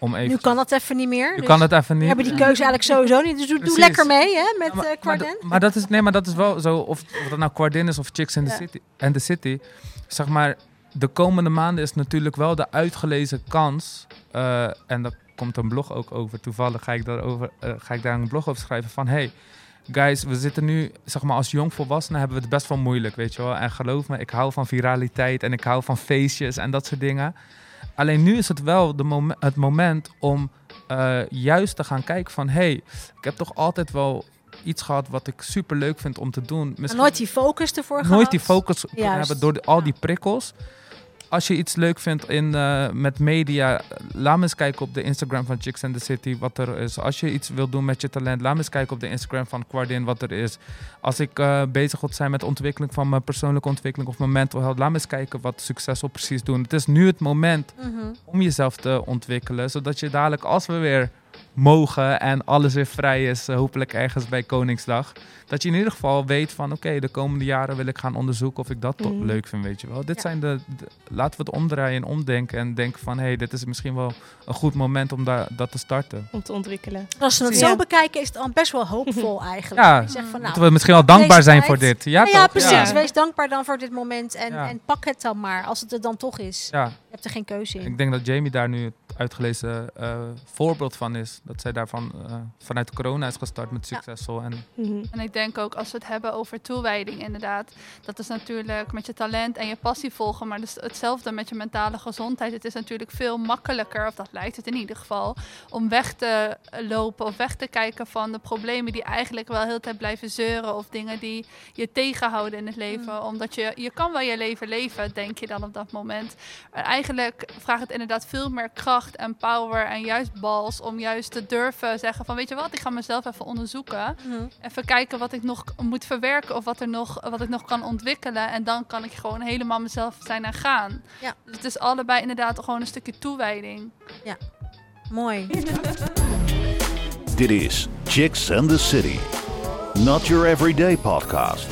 Speaker 3: Om even
Speaker 2: Nu kan dat even niet meer.
Speaker 3: Je
Speaker 2: dus
Speaker 3: kan het even
Speaker 2: we
Speaker 3: niet.
Speaker 2: hebben die keuze eigenlijk sowieso niet. Dus doe, lekker mee hè, met
Speaker 3: Ja, maar,
Speaker 2: eh Quardin.
Speaker 3: maar dat is, nee, maar dat is wel zo. Of, of dat nou Quardin is of Chicks in the, city, and the City. Zeg maar, de komende maanden is natuurlijk wel de uitgelezen kans. eh, en daar komt een blog ook over. Toevallig ga ik, daarover, eh, ga ik daar een blog over schrijven. Van hey, guys, we zitten nu, zeg maar, als jongvolwassenen hebben we het best wel moeilijk, weet je wel. En geloof me, ik hou van viraliteit en ik hou van feestjes en dat soort dingen. Alleen nu is het wel de het moment om eh, juist te gaan kijken van... hey, ik heb toch altijd wel iets gehad wat ik super leuk vind om te doen. Misschien
Speaker 2: Nooit die focus ervoor
Speaker 3: nooit
Speaker 2: gehad.
Speaker 3: die focus hebben door de- al die prikkels. Als je iets leuk vindt in, eh, met media, laat me eens kijken op de Instagram van Chicks and the City wat er is. Als je iets wil doen met je talent, laat me eens kijken op de Instagram van Quardin wat er is. Als ik eh, bezig wil zijn met ontwikkeling van mijn persoonlijke ontwikkeling of mijn mental health, laat me eens kijken wat succesvol precies doen. Het is nu het moment
Speaker 2: Mhm.
Speaker 3: om jezelf te ontwikkelen, zodat je dadelijk als we weer mogen en alles weer vrij is, eh, hopelijk ergens bij Koningsdag, dat je in ieder geval weet van oké, de komende jaren wil ik gaan onderzoeken of ik dat toch
Speaker 6: Mhm.
Speaker 3: leuk vind, weet je wel. Dit
Speaker 2: Ja.
Speaker 3: zijn de, de- laten we het omdraaien en omdenken en denken van hé, hey, dit is misschien wel een goed moment om daar dat te starten.
Speaker 6: Om te ontwikkelen.
Speaker 2: Als we het
Speaker 6: Ja.
Speaker 2: zo bekijken, is het al best wel hoopvol [LAUGHS] eigenlijk.
Speaker 3: Ja.
Speaker 2: Van, nou,
Speaker 3: Moeten we misschien wel dankbaar zijn
Speaker 2: tijd-
Speaker 3: voor dit. Ja,
Speaker 2: ja, ja, precies.
Speaker 6: Ja.
Speaker 2: Wees dankbaar dan voor dit moment en,
Speaker 3: Ja.
Speaker 2: en pak het dan maar, als het er dan toch is.
Speaker 3: Ja,
Speaker 2: Je hebt er geen keuze in.
Speaker 3: ik denk dat Jamie daar nu het uitgelezen eh, voorbeeld van is. Dat zij daarvan eh, vanuit corona is gestart met
Speaker 2: Ja.
Speaker 3: succesvol. En
Speaker 6: Mhm.
Speaker 4: En ik denk ook als we het hebben over toewijding, inderdaad. Dat is natuurlijk met je talent en je passie volgen. Maar dus hetzelfde met je mentale gezondheid. Het is natuurlijk veel makkelijker, of dat lijkt het in ieder geval, om weg te lopen of weg te kijken van de problemen die eigenlijk wel heel de tijd blijven zeuren. Of dingen die je tegenhouden in het leven. Omdat je, je kan wel je leven leven, denk je dan op dat moment. En eigenlijk vraagt het inderdaad veel meer kracht en power en juist bals om juist te durven zeggen van weet je wat, ik ga mezelf even onderzoeken.
Speaker 2: Mhm.
Speaker 4: Even kijken wat ik nog moet verwerken of wat, er nog, wat ik nog kan ontwikkelen. En dan kan ik gewoon helemaal mezelf zijn en gaan.
Speaker 2: Ja.
Speaker 4: Dus het is allebei inderdaad gewoon een stukje toewijding.
Speaker 2: Mooi.
Speaker 1: Dit is Chicks and the City. Not your everyday podcast.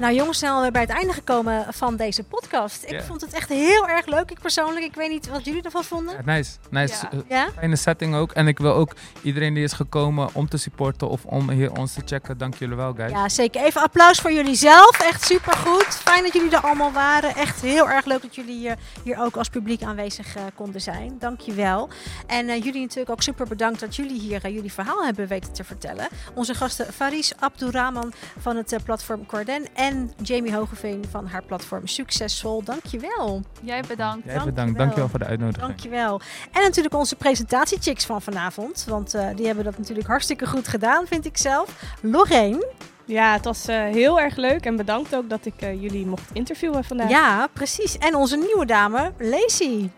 Speaker 2: Nou jongens, zijn alweer bij het einde gekomen van deze podcast. Ik vond het echt heel erg leuk. Ik persoonlijk, ik weet niet wat jullie ervan vonden.
Speaker 3: Ja, nice, nice.
Speaker 4: Ja.
Speaker 3: Eh,
Speaker 2: Ja?
Speaker 3: Fijne setting ook. En ik wil ook iedereen die is gekomen om te supporten of om hier ons te checken. Dank jullie wel, guys.
Speaker 2: Ja, zeker. Even applaus voor jullie zelf. Echt supergoed. Fijn dat jullie er allemaal waren. Echt heel erg leuk dat jullie hier, hier ook als publiek aanwezig eh, konden zijn. Dankjewel. En eh, jullie natuurlijk ook super bedankt dat jullie hier eh, jullie verhaal hebben weten te vertellen. Onze gasten Faris Abdurrahman van het eh, platform Corden en Jamie Hogeveen van haar platform Succesvol. Dankjewel.
Speaker 4: Jij bedankt.
Speaker 3: Jij
Speaker 2: dankjewel.
Speaker 3: bedankt. Dankjewel voor de uitnodiging.
Speaker 2: Dankjewel. En natuurlijk onze presentatiechicks van vanavond. Want eh, die hebben dat natuurlijk hartstikke goed gedaan, vind ik zelf. Lorraine.
Speaker 6: Ja, het was eh, heel erg leuk. En bedankt ook dat ik eh, jullie mocht interviewen vandaag.
Speaker 2: Ja, precies. En onze nieuwe dame, Lacey.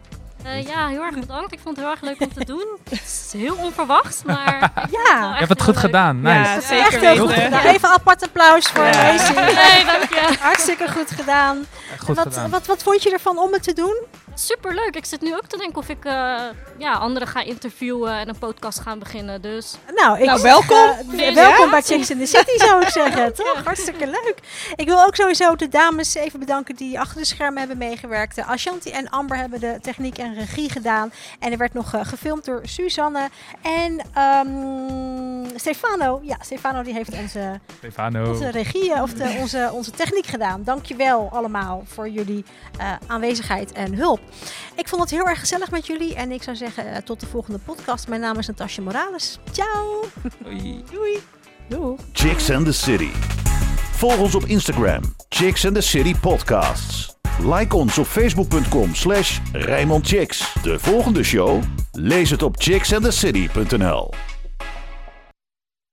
Speaker 5: Eh, ja, heel erg bedankt. Ik vond het heel erg leuk om te doen. [LAUGHS] Het is heel onverwachts, maar
Speaker 2: Ja,
Speaker 3: Je hebt het goed
Speaker 5: leuk.
Speaker 3: gedaan. Nice.
Speaker 6: Ja,
Speaker 2: dat is
Speaker 6: zeker
Speaker 2: echt heel goed gedaan. Even een apart applaus voor
Speaker 6: Ja.
Speaker 2: Lacey.
Speaker 5: Nee, dank je.
Speaker 2: Hartstikke goed gedaan. En
Speaker 3: goed
Speaker 2: wat,
Speaker 3: gedaan.
Speaker 2: wat, wat vond je ervan om het te doen?
Speaker 5: Superleuk. Ik zit nu ook te denken of ik eh, ja, anderen ga interviewen en een podcast gaan beginnen. Dus
Speaker 2: Nou, ik
Speaker 6: Nou, welkom.
Speaker 2: eh, welkom bij Chicks in the City, zou ik zeggen. [LAUGHS] Toch? Hartstikke leuk. Ik wil ook sowieso de dames even bedanken die achter de schermen hebben meegewerkt. Eh, Ashanti en Amber hebben de techniek en regie gedaan. En er werd nog gefilmd door Suzanne. En ehm, Stefano. Ja, Stefano die heeft onze,
Speaker 3: Stefano.
Speaker 2: onze regie, of de, onze, onze techniek gedaan. Dankjewel allemaal voor jullie eh, aanwezigheid en hulp. Ik vond het heel erg gezellig met jullie. En ik zou zeggen, eh, tot de volgende podcast. Mijn naam is Natasja Morales. Ciao.
Speaker 3: Doei.
Speaker 2: Doei.
Speaker 1: Chicks and the City. Volg ons op Instagram. Chicks and the City Podcasts. Like ons op facebook.com slash Chicks. De volgende show? Lees het op chicksandthecity.nl